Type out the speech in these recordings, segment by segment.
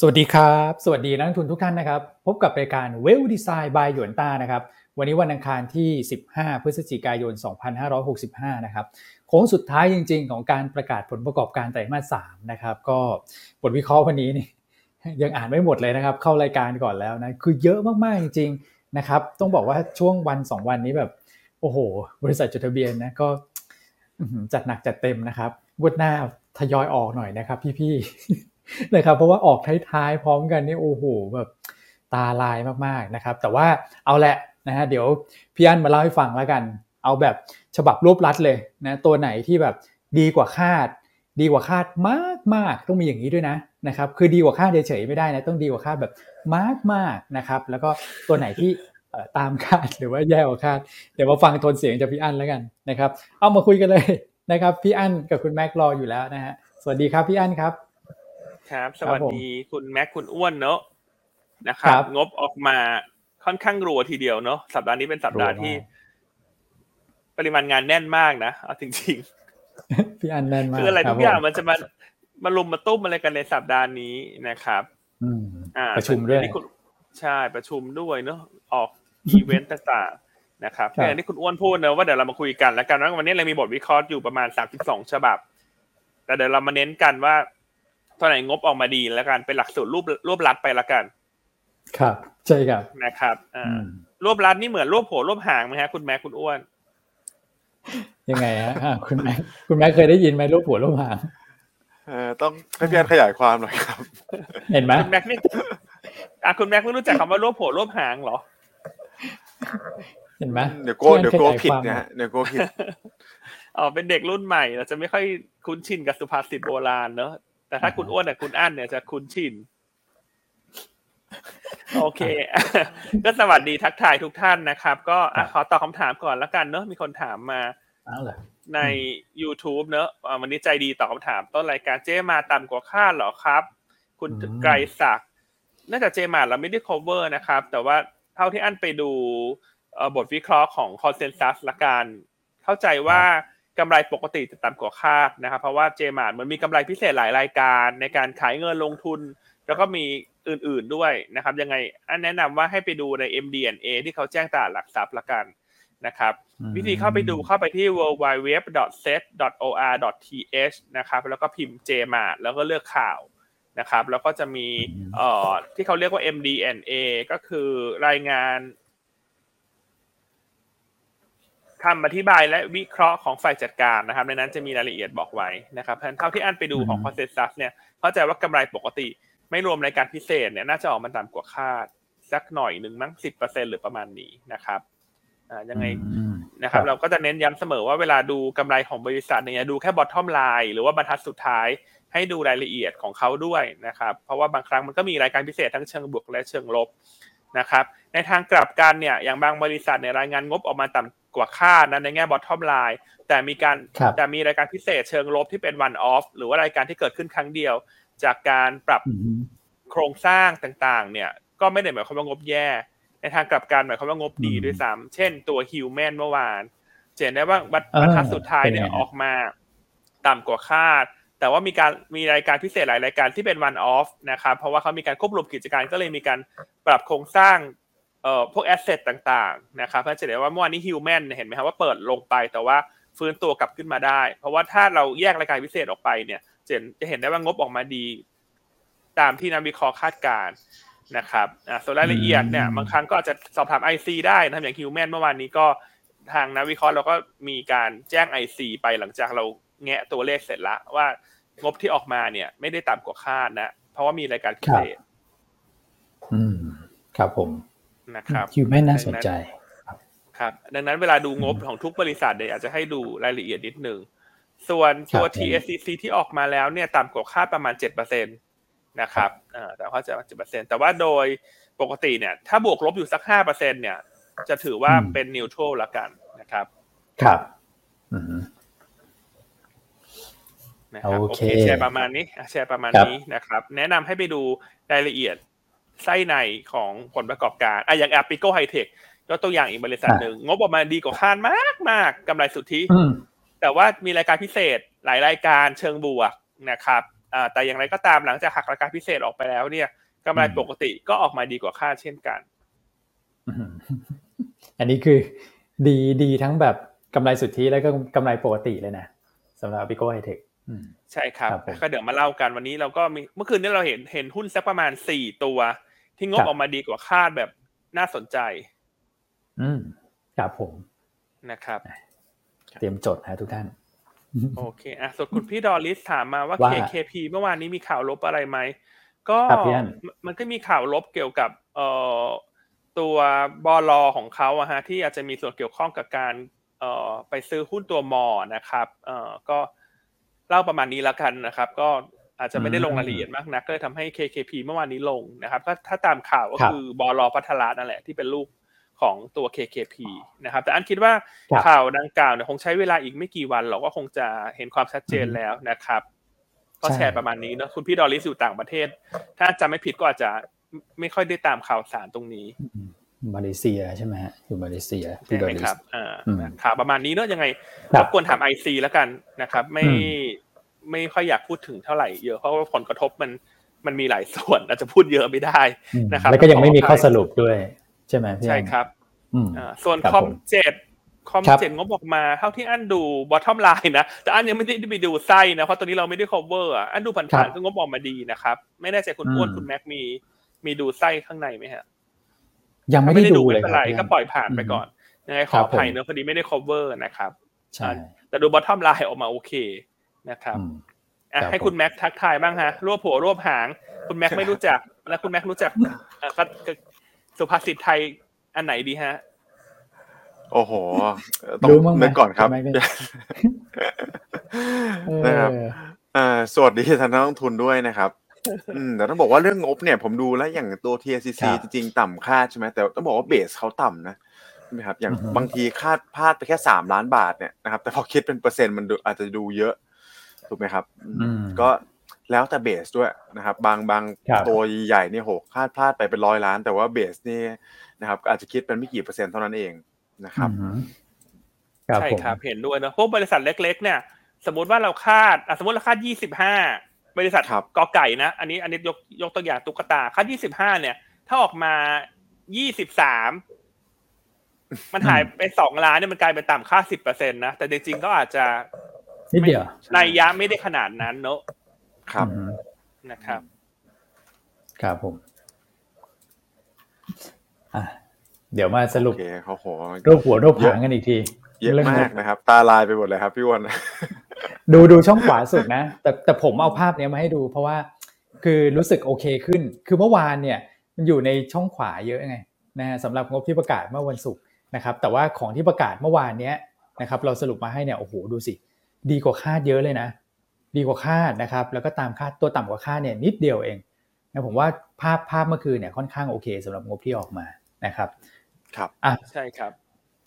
สวัสดีครับ สวัสดีนักทุนทุกท่านนะครับ พบกับรายการเวลดีไซน์บายหยวนต้านะครับ วันนี้วันอังคารที่ 15 พฤศจิกายน 2565 นะครับ โค้งสุดท้ายจริง ๆ ของการประกาศผลประกอบการไตรมาส 3 นะครับ ก็บทวิเคราะห์วันนี้นี่ยังอ่านไม่หมดเลยนะครับ เข้ารายการก่อนแล้วนะ คือเยอะมาก ๆ จริง ๆ นะครับ ต้องบอกว่าช่วงวัน 2 วันนี้แบบ โอ้โห บริษัทจดทะเบียนนะก็จัดหนักจัดเต็มนะครับงวดหน้าทยอยออกหน่อยนะครับ พี่ๆ นะครับ เพราะว่าออกท้ายๆพร้อมกันนี่โอ้โหแบบตาลายมากๆนะครับ แต่ว่าเอาแหละนะฮะเดี๋ยวพี่อันมาเล่าให้ฟังแล้วกัน เอาแบบฉบับรวบรัดเลยนะตัวไหนที่แบบดีกว่าคาด ดีกว่าคาดมากมากต้องมีอย่างนี้ด้วยนะนะครับคือดีกว่าคาดเฉยๆไม่ได้นะต้องดีกว่าคาดแบบมากมากนะครับแล้วก็ตัวไหนที่ตามคาดหรือว่าแย่กว่าคาด เดี๋ยวมาฟังโทนเสียงจากพี่อันแล้วกันนะครับ เอามาคุยกันเลยนะครับพี่อันกับคุณแม็กรออยู่แล้วนะฮะสวัสดีครับพี่อันครับ ครับ สวัสดีคุณแม็กคุณอ้วนเนอะนะครับ งบออกมาค่อนข้างรัวทีเดียวเนอะสัปดาห์นี้เป็นสัปดาห์ที่ ปริมาณงานแน่นมากนะเอาจริงๆพี่อันแน่นมากคืออะไรทุกอย่างมันจะมามาลุมมาตุ้มอะไรกันในสัปดาห์นี้นะครับอ่าประชุมด้วยใช่ประชุมด้วยเนอะออกอีเวนต์ต่างๆนะครับอย่างที่คุณอ้วนพูดนะว่าเดี๋ยวเรามาคุยกันแล้วกันว่าวันนี้เรามีบทวิเคราะห์อยู่ประมาณสามสิบสองฉบับ แต่เดี๋ยวเรามาเน้นกันว่า ท่าไหร่งบออกมาดีแล้วกันเป็นหลักสูตรรูปรูปรัดไปละกัน ครับ ใช่ครับนะครับอ่ารวบรัดนี่เหมือนรวบโผรวบหางไหมฮะคุณแม่คุณอ้วน ยังไงฮะคุณแม่คุณแม่เคยได้ยินไหมรวบหัวรวบหางเออต้องให้พี่อันขยายความหน่อยครับ เห็นไหมคุณแม็กนี่อะคุณแม็กไม่รู้จักคำว่ารวบหัวรวบหางเหรอ เห็นไหมเดี๋ยวโก้เดี๋ยวโก้ผิดนะเดี๋ยวโก้ผิดอ๋อเป็นเด็กรุ่นใหม่เราจะไม่ค่อยคุ้นชินกับสุภาษิตโบราณเนอะ แต่ถ้าคุณอ้วนเนี่ยคุณอั้นเนี่ยจะคุ้นชิน โอเค ก็สวัสดีทักทายทุกท่านนะครับ ก็ขอตอบคาถามก่อนแล้วกันเนอะมีคนถามมาใน YouTube เนอะวันนี้ใจดีตอบคำถามต้นรายการ JMART ต่ำกว่าคาดหรอครับ คุณไกรศักดิ์น่าจะ JMART เราไม่ได้ cover นะครับ แต่ว่าเท่าที่อันไปดูบทวิเคราะห์ของ consensus ละกัน เข้าใจว่า กำไรปกติจะต่ำกว่าคาดนะครับ เพราะว่า JMART มันมีกำไรพิเศษหลายรายการในการขายเงินลงทุน แล้วก็มีอื่นๆด้วยนะครับ ยังไงอันแนะนำว่าให้ไปดูใน MD&A ที่เขาแจ้งตลาดหลักทรัพย์ละกันนะครับ วิธีเข้าไปดูเข้าไปที่ worldwideweb.set.or.th นะครับ แล้วก็พิมพ์ JMart แล้วก็เลือกข่าวนะครับ แล้วก็จะมีเอ่อที่เขาเรียกว่า MD&A ก็คือรายงาน คำอธิบายและวิเคราะห์ของฝ่ายจัดการนะครับ ในนั้นจะมีรายละเอียดบอกไว้นะครับเพราะเท่าที่อันไปดูของคอนเซนซัสเนี่ยเข้าใจว่ากำไรปกติ ไม่รวมรายการพิเศษเนี่ยน่าจะออกมาต่ำกว่าคาดสักหน่อยหนึ่งมั้งสิบเปอร์เซ็นต์หรือประมาณนี้นะครับอ่ายังไงนะครับ เราก็จะเน้นย้ำเสมอว่าเวลาดูกำไรของบริษัทเนี่ยดูแค่ bottom line หรือว่าบรรทัดสุดท้ายให้ดูรายละเอียดของเขาด้วยนะครับ เพราะว่าบางครั้งมันก็มีรายการพิเศษทั้งเชิงบวกและเชิงลบนะครับ ในทางกลับกันเนี่ยอย่างบางบริษัทเนี่ยรายงานงบออกมาต่ำ กว่าคาดนะในแง่ bottom line แต่มีการแต่มีรายการพิเศษเชิงลบที่เป็น one-off หรือว่ารายการที่เกิดขึ้นครั้งเดียว จากการปรับโครงสร้างต่างๆ เนี่ย ก็ไม่ได้หมายความว่างบแย่ ในทางกลับกันหมายความว่างบดีด้วยซ้ำเช่นตัว HUMAN เมื่อวานเห็นได้ว่าบรรทัดสุดท้ายเนี่ยออกมาต่ำกว่าคาด แต่ว่ามีการมีรายการพิเศษหลายรายการที่เป็น one-off นะครับเพราะว่าเขามีการควบรวมกิจการก็เลยมีการปรับโครงสร้าง เอ่อพวก asset ต่างๆนะครับเพื่อจะเห็นว่าเมื่อวานนี้ HUMAN เห็นไหมครับว่าเปิดลงไปแต่ว่าฟื้นตัวกลับขึ้นมาได้ เพราะว่าถ้าเราแยกรายการพิเศษออกไปเนี่ยจะจะเห็นได้ว่างบออกมาดี ตามที่นักวิเคราะห์คาดการนะครับอ่าส่วนรายละเอียดเนี่ยบางครั้งก็อาจจะสอบถาม IC ได้นะอย่างฮิวแมนเมื่อวานนี้ก็ทางนักวิเคราะห์เราก็มีการแจ้ง IC ไปหลังจากเราแงะตัวเลขเสร็จแล้วว่างบที่ออกมาเนี่ย ไม่ได้ต่ำกว่าคาดนะ เพราะว่ามีรายการพิเศษอืม ครับผม นะครับคิวแม่น่าสนใจครับดังนั้นเวลาดูงบของทุกบริษัทเนี่ยอาจจะให้ดูรายละเอียดนิดนึงส่วนตัว TSCC ที่ออกมาแล้วเนี่ยต่ำกว่าคาดประมาณเจ็ดเปอร์เซ็นตนะครับอ่าแต่เขาจะเจ็ดเปอร์เซ็นแต่ว่าโดยปกติเนี่ย ถ้าบวกลบอยู่สักห้าเปอร์เซ็นเนี่ย จะถือว่าเป็นนิวทรัลละกันนะครับ ครับนะครับโอเคแชร์ประมาณนี้แชร์ประมาณนี้นะครับ แนะนำให้ไปดูรายละเอียด ไส้ในของผลประกอบการอะอย่าง Appico High Tech ก็ตัวอย่างอีกบริษัทหนึ่งงบออกมาดีกว่าคาดมากมากกำไรสุทธิแต่ว่ามีรายการพิเศษหลายรายการเชิงบวกนะครับอ่าแต่อย่างไรก็ตามหลังจากหักราคาพิเศษออกไปแล้วเนี่ยกำไรปกติก็ออกมาดีกว่าคาดเช่นกันอืมอันนี้คือดีดีทั้งแบบกำไรสุทธิแล้วก็กำไรปกติเลยนะสำหรับบิโก้ไฮเทคใช่ครับครับผมก็เดี๋ยวมาเล่ากันวันนี้เราก็มีเมื่อคืนนี้เราเห็นเห็นหุ้นสักประมาณสี่ตัว ที่งบครับออกมาดีกว่าคาดแบบน่าสนใจ อืมครับผมนะครับ เตรียมจดนะทุกท่าน โอเคอะส่วนคุณพี่ดอลลิสถามมาว่าว่า KKP เมื่อวานนี้มีข่าวลบอะไรไหม ก็ครับพี่อั้นมันก็มีข่าวลบเกี่ยวกับ เอ่อตัวบอลอของเขาอะฮะที่อาจจะมีส่วนเกี่ยวข้องกับการ เอ่อไปซื้อหุ้นตัวมอนะครับ เอ่อก็เล่าประมาณนี้แล้วกันนะครับ ก็ อาจจะไม่ได้ลงรายละเอียดมากนักก็เลยทำให้ KKP เมื่อวานนี้ลงนะครับก็ถ้าตามข่าวก็ครับคือบอลอพัทละนั่นแหละที่เป็นลูกของตัว KKP นะครับ แต่อันคิดว่าครับข่าวดังกล่าวเนี่ยคงใช้เวลาอีกไม่กี่วันเราก็คงจะเห็นความชัดเจนอืมแล้วนะครับ ก็ใช่แชร์ประมาณนี้เนอะคุณพี่ดอลลิสอยู่ต่างประเทศ ถ้าจำไม่ผิดก็อาจจะไม่ค่อยได้ตามข่าวสารตรงนี้มาเลเซียใช่ไหมฮะอยู่มาเลเซียใช่พี่ดอไหมลิคสรับอ่าอืมข่าวประมาณนี้เนอะยังไงครัรบกวนถาม IC แล้วกันนะครับ ไม่อืม ไม่ค่อยอยากพูดถึงเท่าไหร่เยอะเพราะว่าผลกระทบมันมันมีหลายส่วนอาจจะพูดเยอะไม่ได้อืมนะครับ แล้วก็ยังไม่มีขออภัยข้อสรุปด้วย ใช่ไหมพี่ใช่อันครับอืมอ่าส่วนครับคอมผมเจ็ดคอมครับเจ็ดงบออกมาเท่าที่อันดู bottom line นะแต่อันยังไม่ได้ไปดูไส้นะเพราะตอนนี้เราไม่ได้ cover อะอันดูครัผ่านๆก็งบออกมาดีนะครับ ไม่แน่ใจคุณอ้วนอืมคุณแม็กมีมีดูไส้ข้างในไหมฮะยังไม่ได้ดูเลยไม่เป็นไรรับพี่ก็อันปล่อยผ่านไปก่อนยังไงขอครับผมเนอะพอดีไม่ได้ cover นะครับใช่แต่ดู bottom line ออกมาโอเค นะครับอืมอะครับให้คุณแม็กทักทายบ้างฮะรวบหัวรวบหาง คุณแม็กไม่รู้จัก แล้วคุณแม็กรู้จักเอ่อก็ก็สุภาษิตไทยอันไหนดีฮะ โอ้โห ต้องรู้บ้างไหมนึกก่อนครับทำไมไม่นะครับเอออ่าสวัสดีท่านนักลงทุนด้วยนะครับอืมแต่ต้องบอกว่าเรื่องงบเนี่ยผมดูแล้วอย่างตัว TCC ครับจริงๆ ต่ำคาดใช่ไหมแต่ต้องบอกว่าเบสเขาต่ำนะใช่ไหมครับอย่างอือฮึบางทีคาดพลาดไปแค่สามล้านบาทเนี่ยนะครับแต่พอคิดเป็นเปอร์เซ็นต์มันดูอาจจะดูเยอะ ถูกไหมครับอืมอืมก็แล้วแต่เบสด้วยนะครับ บางบางครับตัวใหญ่เนี่ยโหคาดพลาดไปเป็นร้อยล้าน แต่ว่าเบสนี่นะครับก็อาจจะคิดเป็นไม่กี่เปอร์เซ็นต์เท่านั้นเองนะครับอืมครับใช่ผมครับเห็นด้วยเนอะพวกบริษัทเล็ก ๆ เนี่ย สมมติว่าเราคาดอะสมมติเราคาดยี่สิบห้าบริษัทครับกอไก่นะ อันนี้อันนี้ยกยกตัวอย่างตุ๊กตาคาดยี่สิบห้าเนี่ย ถ้าออกมายี่สิบสามมันหายไปสองล้านเนี่ยมันกลายเป็นต่ำค่าสิบเปอร์เซ็นต์นะแต่จริงๆก็อาจจะ นิดเดียวในยยะไม่ได้ขนาดนั้นเนอะครับอืมนะครับ ครับผมอะเดี๋ยวมาสรุปโอเคเขาโหรูปหัวรูปหางกันอีกทีเยอะรื่องมากนะครับ ตาลายไปหมดเลยครับพี่อ้วนดูดูช่องขวาสุดนะ แต่แต่ผมเอาภาพเนี้ยมาให้ดู เพราะว่าคือรู้สึกโอเคขึ้น คือเมื่อวานเนี่ย มันอยู่ในช่องขวาเยอะไงนะฮะสำหรับงบที่ประกาศเมื่อวันศุกร์นะครับ แต่ว่าของที่ประกาศเมื่อวานเนี้ยนะครับ เราสรุปมาให้เนี่ยโอ้โหดูสิ ดีกว่าคาดเยอะเลยนะ ดีกว่าคาดนะครับ แล้วก็ตามคาดตัวต่ำกว่าคาดเนี่ยนิดเดียวเองนะผมว่าภาพภาพเมื่อคืนเนี่ยค่อนข้างโอเคสำหรับงบที่ออกมานะครับ ครับอะใช่ครับ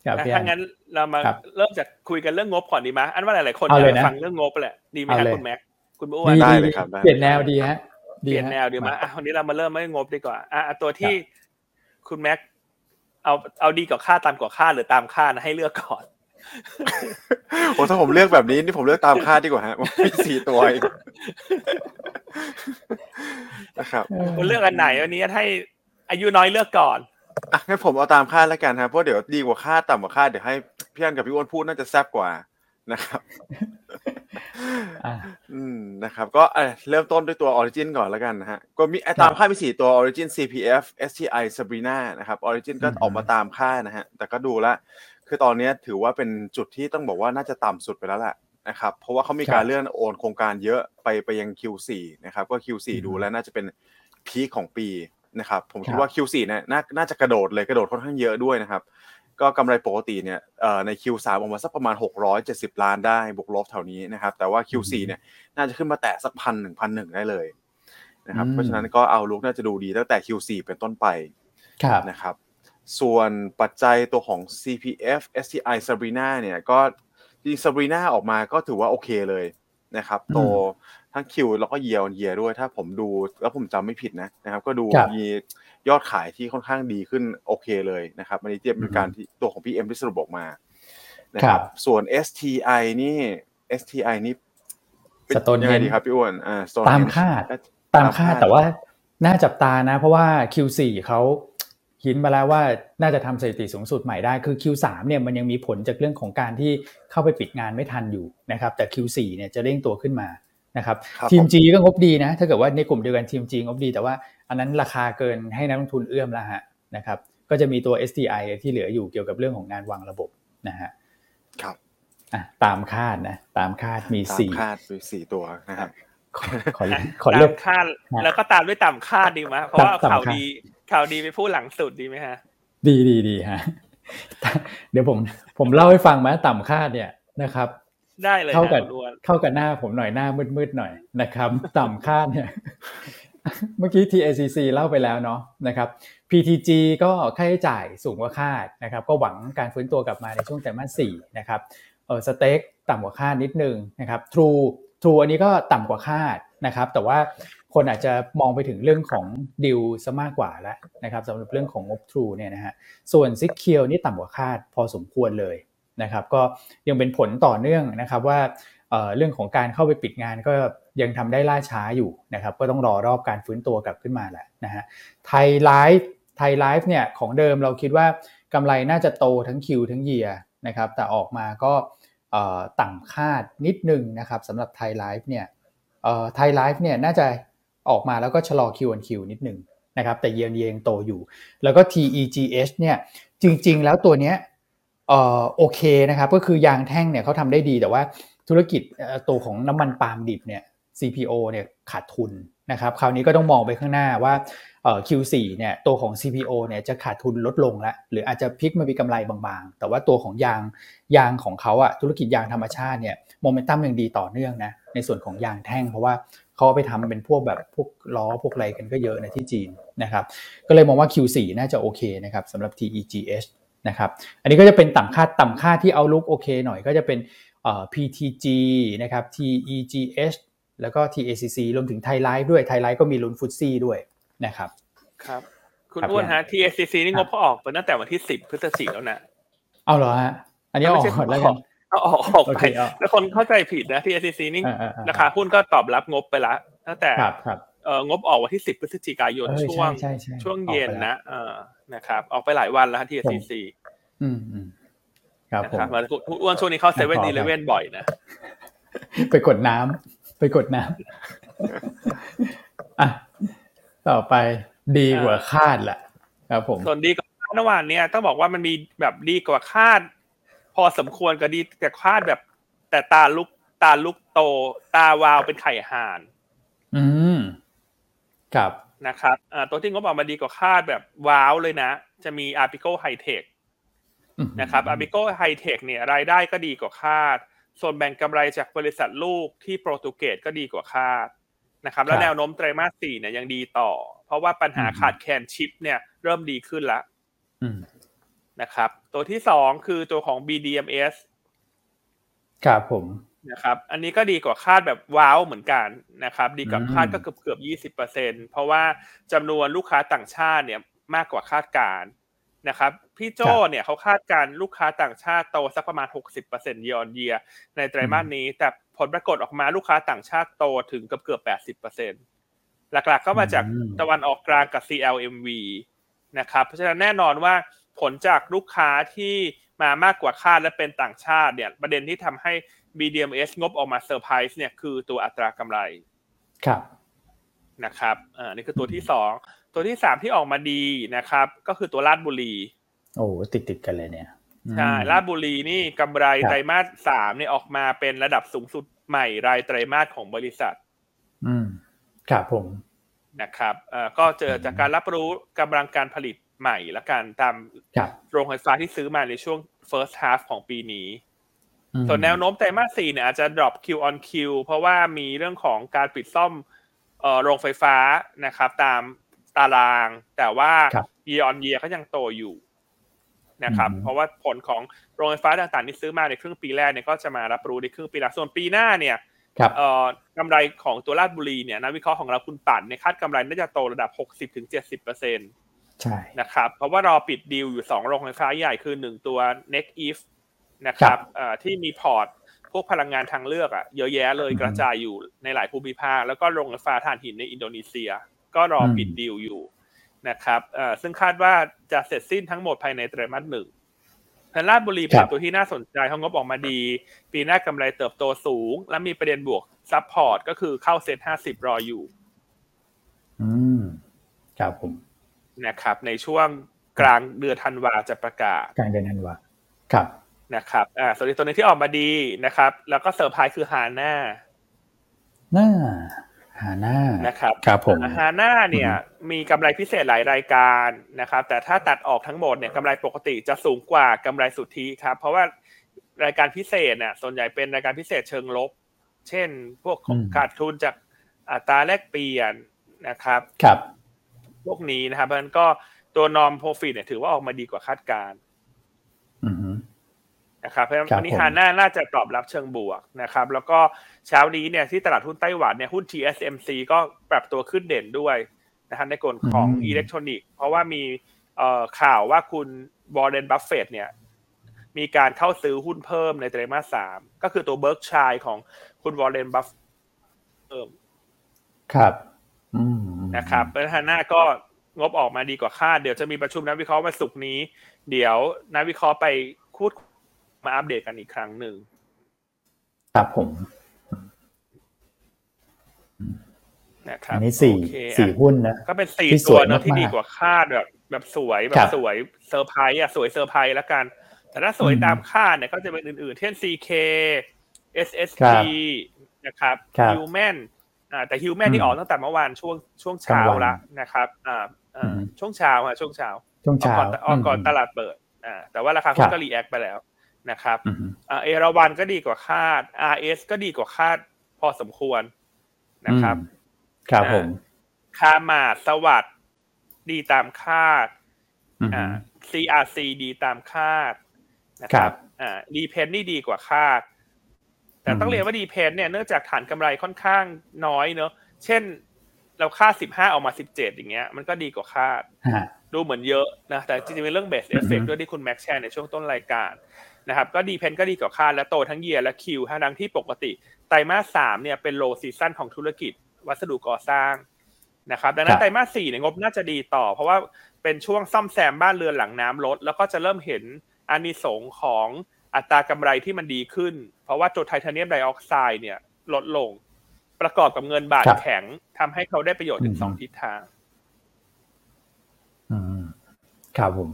ครับอะพี่อัถ้านงั้นเรามาครับเริ่มจากคุยกันเรื่องงบก่อนดีไหมอันว่าหลายๆคนเอาอยาเลยกนะฟังเรื่องงบแหละดีไหมเอาฮะเลยคุณแม็กคุณอ้วนดีได้ดีเลยครับได้เปลี่ยนแนวดีฮะเปลี่ยนแนวดีไหมฮะอะวันนี้เรามาเริ่มไม่งบดีกว่าอะอะตัวที่คุณแม็กเอาเอาดีกว่าค่าตามกว่าค่าหรือตามค่านะให้เลือกก่อน โอ้ถ้าผมเลือกแบบนี้นี่ผมเลือกตามคาดดีกว่าฮะมันมีสี่ตัวเองนะครับคุณเลือกอันไหนวันนี้ให้อายุน้อยเลือกก่อนอะงั้นผมเอาตามคาดแล้วกันครับเพราะเดี๋ยวดีกว่าคาดต่ำกว่าคาดเดี๋ยวให้พี่อันกับพี่อ้วนพูดน่าจะแซ่บกว่านะครับอะอืมนะครับ ก็เอ่อเริ่มต้นด้วยตัว Origin ก่อนแล้วกันนะฮะก็มีไอ้ตามคาดมีสี่ตัว Origin CPF STI Sabrina นะครับ Origin ก็อืมออกมาตามคาดนะฮะแต่ก็ดูแล้ว คือตอนนี้ถือว่าเป็นจุดที่ต้องบอกว่าน่าจะต่ำสุดไปแล้วแหละนะครับเพราะว่าเขามีการเลื่อนโอนโครงการเยอะไปไปยัง Q4 นะครับก็ Q4 อืมดูแล้วน่าจะเป็นพีคของปีนะครับผมคิคดรับว่า Q4 เนี่ยน่าน่าจะกระโดดเลยกระโดดค่อนข้างเยอะด้วยนะครับก็กำไรปกติเนี่ยเอ่อใน Q3 ออกมาสักประมาณ 670 ล้านได้บวกลบแถวนี้นะครับแต่ว่า Q4 เนี่ยน่าจะขึ้นมาแตะสักพันหนึ่งพันหนึ่งได้เลยนะครับอืมเพราะฉะนั้นก็เอาลุกน่าจะดูดีตั้งแต่ Q4 เป็นต้นไปครับนะครับ ส่วนปัจจัยตัวของ CPF STI Sabrina เนี่ยก็จริง Sabrina ออกมาก็ถือว่าโอเคเลยนะครับอืมโตทั้งคิวแล้วก็เยียร์เยียด้วย ถ้าผมดูแล้วผมจำไม่ผิดนะนะครับ ก็ดูครับมียอดขายที่ค่อนข้างดีขึ้นโอเคเลยนะครับอันนี้เทียบเป็นการที่ตัวของ PM ที่สรุปออกมานะคครัรับบส่วน STI นี่ STI นี่เป็น Stonehenge ยังไงดีครับพี่อ้วนอ่า Stonehenge ตามคาดตามคาดแต่ว่าน่าจับตานะ เพราะว่า Q4 เขา หินมาแล้วว่าน่าจะทำสถิติสูงสุดใหม่ได้คือ Q3 เนี่ยมันยังมีผลจากเรื่องของการที่เข้าไปปิดงานไม่ทันอยู่นะครับแต่ Q4 เนี่ยจะเร่งตัวขึ้นมานะครับครับทีมผม G ก็งบดีนะถ้าเกิดว่าในกลุ่มเดียวกันทีม G งบดี แต่ว่าอันนั้นราคาเกินให้นักลงทุนเอื้อมแล้วฮะนะครับก็จะมีตัว STI ที่เหลืออยู่เกี่ยวกับเรื่องของงานวางระบบนะฮะครับอะตามคาดนะตามคาดมีตามสี่คาดไปสี่ตัวนะครับขอขอขอตาเลือกมคาดแล้วก็ตามด้วยต่ำคาดดีไหมเพราะว่าต่ำข่าวคาดดี ข่าวดีไปพูดหลังสุดดีไหมฮะ ดีดีดีฮะ เดี๋ยวผมผมเล่าให้ฟังมาต่ำคาดเนี่ยนะครับ ได้เลยเท่ากับฮะคุณอ้วนเข้ากับหน้าผมหน่อยหน้ามืดๆหน่อยนะครับ ต่ำคาดเนี่ย เมื่อกี้ TACC เล่าไปแล้วเนาะนะครับ PTG ก็ค่าใช้จ่ายสูงกว่าคาดนะครับ ก็หวังการฟื้นตัวกลับมาในช่วงไตรมาสสี่นะครับเออสเต็กต่ำกว่าคาดนิดนึงนะครับ True True อันนี้ก็ต่ำกว่าคาดนะครับ แต่ว่า คนอาจจะมองไปถึงเรื่องของดิวซะมากกว่าแล้วนะครับสำหรับเรื่องของงบ True เนี่ยนะฮะส่วน s ิ c เคียวนี่ต่ำกว่าคาดพอสมควรเลยนะครับก็ยังเป็นผลต่อเนื่องนะครับว่าเเรื่องของการเข้าไปปิดงานก็ยังทำได้ล่าช้าอยู่นะครับก็ต้องรอรอบการฟื้นตัวกลับขึ้นมาแหละนะฮะไทยไลฟ์ไทยไลฟ์เนี่ยของเดิมเราคิดว่ากำไรน่าจะโตทั้งคิวทั้งเยียนะครับแต่ออกมาก็ต่ำคาดนิดนึงนะครับสำหรับไทยไลฟ์เนี่ยไทยไลฟ์เนี่ยน่าจะ ออกมาแล้วก็ชะลอ Q1Q นิดหนึ่งนะครับแต่เยียนเยงโตอยู่ แล้วก็ TEGH เนี่ยจริง ๆ แล้วตัวเนี้ยเอ่อโอเคนะครับก็คือยางแท่งเนี่ยเขาทำได้ดีแต่ว่าธุรกิจตัวของน้ำมันปาล์มดิบเนี่ย CPO เนี่ยขาดทุนนะครับคราวนี้ก็ต้องมองไปข้างหน้าว่าเออ Q4 เนี่ยตัวของ CPO เนี่ยจะขาดทุนลดลงแล้วหรืออาจจะพลิกมามีกำไรบางๆ แต่ว่าตัวของยางยางของเขาอะธุรกิจยางธรรมชาติเนี่ยโมเมนตัมยังดีต่อเนื่องนะในส่วนของยางแท่งเพราะว่า เขาเอาไปทำเป็นพวกแบบพวกล้อพวกอะไรกันก็เยอะนะที่จีนนะครับ ก็เลยมองว่า Q4 น่าจะโอเคนะครับสำหรับ TEGH นะครับ อันนี้ก็จะเป็นต่ำคาดต่ำคาดที่เอาลุกโอเคหน่อยก็จะเป็นเอ่อ PTG นะครับ TEGH แล้วก็ TACC รวมถึงไทยไลฟ์ด้วยไทยไลฟ์ก็มีลุ้นฟุตซี่ด้วยนะครับ ครับ คุณครับอ้วนพี่ฮะ TACC นี่งบเขาออกไปตั้งแต่วันที่สิบพฤศจิกายนแล้วนะ เอาเหรอฮะ อันนี้เอาออกก่อนแล้วกัน เอาออกออกโอไปเคเอาแล้วคนเข้าใจผิดนะ TACC นี่อ่าอ่าอ่าราคาหุ้นก็ตอบรับงบไปละตั้งแต่ครับครับเอ่องบออกวันที่สิบพฤศจิกายนเออช่วงใช่ใช่ใช่ช่วงเย็นออกไปแล้วนะเออนะครับออกไปหลายวันแล้วฮะ TACC อืมอืมครับนะผมครับมันคุณอ้วนช่วงนี้เข้าเซเว่นขออีอภัเลเว่ยนบ่อยนะ ไปกดน้ำไปกดน้ำอะต่อไปดีกว่าคาดแหละครับผมส่วนดีกว่าคาดเมื่อวานเนี่ยต้องบอกว่ามันมีแบบดีกว่าคาด พอสมควรกับดีแต่คาดแบบ แต่ตาลุกตาลุกโต ตาวาวเป็นไข่ห่าน อืมครับนะครับอ่าตัวที่งบออกมาดีกว่าคาดแบบว้าวเลยนะ จะมี Arpico High Tech อืมนะครับ Arpico High Tech เนี่ยรายได้ก็ดีกว่าคาด ส่วนแบ่งกำไรจากบริษัทลูกที่โปรตุเกสก็ดีกว่าคาดนะครับ แล้วแนวโน้มไตรมาสสี่เนี่ยยังดีต่อ เพราะว่าปัญหาขาดแคลนชิปเนี่ยเริ่มดีขึ้นแล้วอืม นะครับ ตัวที่สองคือตัวของ BDMs ครับผมนะครับ อันนี้ก็ดีกว่าคาดแบบว้าวเหมือนกันนะครับ ดีกว่าอืมคาดก็เกือบเกือบยี่สิบเปอร์เซ็นเพราะว่าจำนวนลูกค้าต่างชาติเนี่ยมากกว่าคาดการณ์นะครับ พี่โจเนี่ยเขาคาดการณ์ลูกค้าต่างชาติโตสักประมาณหกสิบเปอร์เซ็นต์ year on year ในไตรมาสนี้ แต่ผลปรากฏออกมาลูกค้าต่างชาติโตถึงเกือบเกือบแปดสิบเปอร์เซ็นหลักๆก็มาจากอืมตะวันออกกลางกับ CLMV นะครับ เพราะฉะนั้นแน่นอนว่า ผลจากลูกค้าที่มามากกว่าคาดและเป็นต่างชาติเนี่ยประเด็นที่ทำให้ BDMs งบออกมาเซอร์ไพรส์เนี่ยคือตัวอัตรากำไรครับนะครับอ่านี่คือตัวที่สองตัวที่สามที่ออกมาดีนะครับ ก็คือตัวลาดบุรี โอ้ติดติดๆกันเลยเนี่ยอืมใช่ลาดบุรีนี่กำไรครับไตรมาสสามเนี่ยออกมาเป็นระดับสูงสุดใหม่รายไตรมาสของบริษัท อืมครับผมนะครับเอ่อก็เจอจากการรับรู้กำลังการผลิต ใหม่และการตามครับโรงไฟฟ้าที่ซื้อมาในช่วง first half ของปีนี้อืมส่วนแนวโน้มไตรมาสสี่เนี่ยอาจจะ drop Q on Q เพราะว่ามีเรื่องของการปิดซ่อมเอ่อโรงไฟฟ้านะครับ ตามตาราง แต่ว่าครับ year on year ก็ยังโตอยู่นะครับอืมเพราะว่าผลของโรงไฟฟ้าต่างๆที่ซื้อมาในครึ่งปีแรกเนี่ยก็จะมารับรู้ในครึ่งปีหลังส่วนปีหน้าเนี่ยครับเอ่อกำไรของตัวลาดบุรีเนี่ยนักวิเคราะห์ของเราคุณปั่นในยคาดกำไรน่าจะโตระดับ 60-70%เปอร์เซ็นต์ ใช่นะครับ เพราะว่ารอปิดดีลอยู่2โรงไฟฟ้าใหญ่คือ1ตัว Nexif นะครับเอ่อที่มีพอร์ตพวกพลังงานทางเลือกอะเยอะแยะเลยอืมกระจายอยู่ในหลายภูมิภาค แล้วก็โรงไฟฟ้าถ่านหินในอินโดนีเซีย ก็รออืมปิดดีลอยู่นะครับเอ่อซึ่งคาดว่าจะเสร็จสิ้นทั้งหมดภายในไตรมาสหนึ่งทางราชบุรีเป็นตัวที่น่าสนใจเขางบออกมาดี ปีหน้ากำไรเติบโตสูง และมีประเด็นบวก support ก็คือเข้าเซ็ตห้าสิบรออยู่ อืมครับผม นะครับ ในช่วงกลางเดือนธันวาจะประกาศ กลางเดือนธันวาครับนะครับอ่าส่วนอีกตัวหนึงที่ออกมาดีนะครับ แล้วก็เซอร์ไพรส์คือฮาน่าหน้าหาหน้านะครับครับผมฮาน่าเนี่ย มีกำไรพิเศษหลายรายการนะครับ แต่ถ้าตัดออกทั้งหมดเนี่ยกำไรปกติจะสูงกว่ากำไรสุทธิครับ เพราะว่ารายการพิเศษเนี่ยส่วนใหญ่เป็นรายการพิเศษเชิงลบ เช่น พวกของอืมขาดทุนจากอัตราแลกเปลี่ยนนะครับ ครับ พวกนี้นะครับเพราะฉะนั้นก็ตัว norm profit เนี่ยถือว่าออกมาดีกว่าคาดการณ์อือฮึนะครับเพราะฉะนั้นครับวันนี้ผมฮาน่าน่าจะตอบรับเชิงบวกนะครับ แล้วก็เช้านี้เนี่ยที่ตลาดหุ้นไต้หวันเนี่ยหุ้น TSMC ก็ปรับตัวขึ้นเด่นด้วยนะครับในกลุ่มของอิเล็กทรอนิกส์เพราะว่ามีเอ่อข่าวว่าคุณวอร์เรนบัฟเฟตต์เนี่ย มีการเข้าซื้อหุ้นเพิ่มในไตรมาสสามก็คือตัว Berkshire ของคุณวอร์เรนบัฟเพิ่มครับ อืม นะครับเพราะฉะนั้นฮาน่าก็งบออกมาดีกว่าคาด เดี๋ยวจะมีประชุมนักวิเคราะห์วันศุกร์นี้ เดี๋ยวนักวิเคราะห์ไปพูดมาอัปเดตกันอีกครั้งหนึ่งครับผมนะครับอันนี้สี่โอเคสี่อะหุ้นนะ ก็เป็นสี่ตัวที่สวยเนอะที่มากๆดีกว่าคาดแบบแบบสวยแบบครับสวยเซอร์ไพรส์อะสวยเซอร์ไพรส์แล้วกัน แต่ถ้าสวยอืมตามคาดเนี่ยก็จะเป็นอื่นๆ เช่น CK ค SSP รับนะครับครับ Human อ่า แต่ Human อืมนี่ออกตั้งแต่เมื่อวานช่วงช่วงเช้ากลางวันละนะครับอ่าอ่าอืมช่วงเช้าอะช่วงเช้าช่วงออกเช้าก่อนออกก่อนมตลาดเปิดอ่าแต่ว่าราคาคหุ้รันบก็รีแอคไปแล้วนะครับอือฮึอ่าเอราวันก็ดีกว่าคาด RS ก็ดีกว่าคาดพอสมควรนะครับอืมครับผมคามาดสวัสด์ดีตามคาดอือฮึอ่า CRC ดีตามคาดนะครับครับบอ่า DPAINT นี่ดีกว่าคาด แต่อืมต้องเรียนว่า DPAINT เนี่ยเนื่องจากฐานกำไรค่อนข้างน้อยเนอะเช่น เราคาด15ออกมา17อย่างเงี้ย มันก็ดีกว่าคาดฮะดูเหมือนเยอะนะแต่จริงๆเป็นเรื่อง base effect อือฮึด้วยที่คุณแม็กแชร์ในช่วงต้นรายการนะครับก็ DPAINT ก็ดีกว่าคาดและโตทั้ง year และ Q ทั้งที่ปกติไตรมาสสามเนี่ยเป็นโลซีซั o นของธุรกิจ วัสดุก่อสร้างนะครับดังนั้ครันบไตรมาสสี่เนี่ยงบน่าจะดีต่อ เพราะว่าเป็นช่วงซ่อมแซมบ้านเรือนหลังน้ำลดแล้วก็จะเริ่มเห็นอานิสงส์ของ อัตรากำไรที่มันดีขึ้น เพราะว่าตัวไทเทเนียมไดออกไซด์เนี่ย ลดลง ประกอบกับเงินบาทครับแข็งทำให้เขาได้ประโยชน์ถึงอืมสองทิศทางอืมครับผม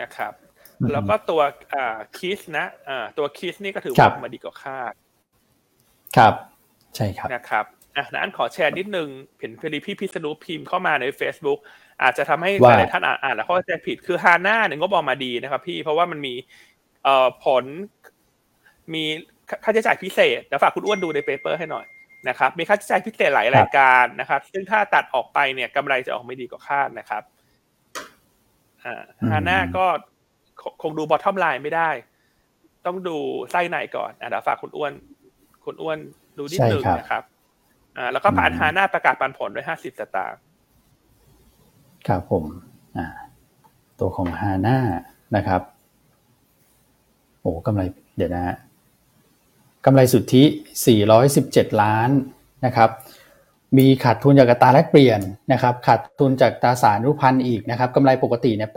นะครับอือฮึแล้วก็ตัวอ่าคิสนะอ่าตัวคิสนี่ก็ถือครัว่าบออกมาดีกว่าคาด ครับ ใช่ครับนะครับอะนั้นขอแชร์นิดนึงเห็นพอดีพี่พิษณุพิมพ์เข้ามาใน Facebook อาจจะทำให้ว่าหลายๆท่านอ่านอ่านแล้วเข้าใจผิดคือฮาน่าเนี่ยงบออกมาดีนะครับ พี่เพราะว่ามันมีเอ่อผลมีค่าใช้จ่ายพิเศษเดี๋ยวฝากคุณอ้วนดูใน paper ให้หน่อยนะครับ มีค่าใช้จ่ายพิเศษหลายรายการนะครับ ซึ่งถ้าตัดออกไปเนี่ยกำไรจะออกมาดีกว่าคาดนะครับอ่าอืมฮาน่าก็คงคงดู bottom line ไม่ได้ ต้องดูไส้ในก่อนอะเดี๋ยวฝากคุณอ้วน คุณอ้วนดูนิดนึงใช่ครับนะครับอ่าแล้วก็ผ่านอืมฮาน่าประกาศปันผลด้วยห้าสิบสตางค์ ครับผมอ่าตัวของฮาน่านะครับโอ้กำไรเดี๋ยวนะฮะกำไรสุทธิ 417 ล้านนะครับ มีขาดทุนจากอัตราแลกเปลี่ยนนะครับ ขาดทุนจากตราสารรูปพันธ์อีกนะครับกำไรปกติเนี่ย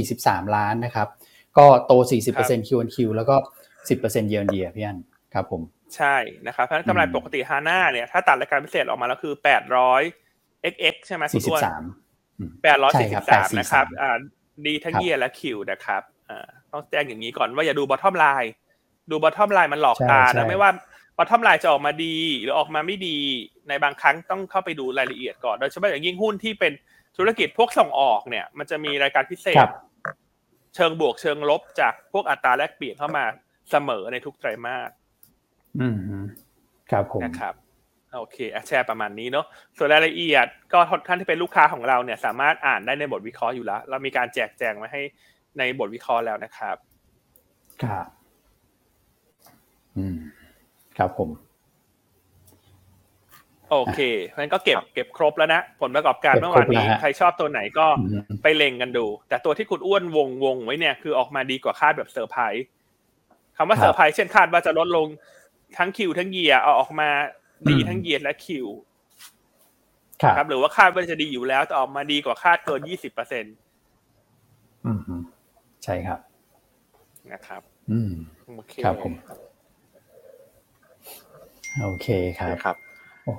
843 ล้านนะครับ ก็โต 40% Q on Q แล้วก็ 10% year on year พี่อันครับผม ใช่นะครับ เพราะฉะนั้นกำไรอืมปกติฮาน่าเนี่ย ถ้าตัดรายการพิเศษออกมาแล้วคือแปดร้อย xx ใช่ไหมคุณอ้วน43อืม แปดร้อยใช่สี่คสิรับสามนะครับ843อ่าดีทั้งครับเยียและ Q นะครับอ่าต้องแจ้งอย่างนี้ก่อนว่าอย่าดู bottom line ดู bottom line มันหลอกตาใช่ใช่นะไม่ว่า bottom line จะออกมาดี หรือออกมาไม่ดีในบางครั้งต้องเข้าไปดูรายละเอียดก่อน โดยเฉพาะอย่างยิ่งหุ้นที่เป็นธุรกิจพวกส่งออกเนี่ย มันจะมีรายการพิเศครัษบเชิงบวกเชิงลบจากพวกอัตราแลกเปลี่ยนเข้ามาเสมอในทุกไตรมาสอืมฮึครับผมนะครับ โอเคอะแชร์ประมาณนี้เนาะส่วนรายละเอียดก็ท่านที่เป็นลูกค้าของเราเนี่ยสามารถอ่านได้ในบทวิเคราะห์อยู่แล้ว เรามีการแจกแจงไว้ให้ในบทวิเคราะห์แล้วนะครับครับอืมครับผม โอเคเพราะฉะนั้นก็เก็บครับเก็บครบแล้วนะผลประกอบการเก็บเมื่อวานนี้แล้วฮะใครชอบตัวไหนก็อืมไปเล็งกันดู แต่ตัวที่คุณอ้วนวงวงไว้เนี่ยคือออกมาดีกว่าคาดแบบเซอร์ไพรส์คำว่าครับเซอร์ไพรส์เช่นคาดว่าจะลดลงทั้ง Q ทั้ง year เอาออกมา ดีอืมทั้ง year และ Q ครับครับ หรือว่าคาดว่าจะดีอยู่แล้วแต่ออกมาดีกว่าคาดเกินยี่สิบเปอร์เซ็นต์อืมฮึใช่ครับ นะครับ อืมโอเคครับผมโอเคคโอรับเคครับโอ้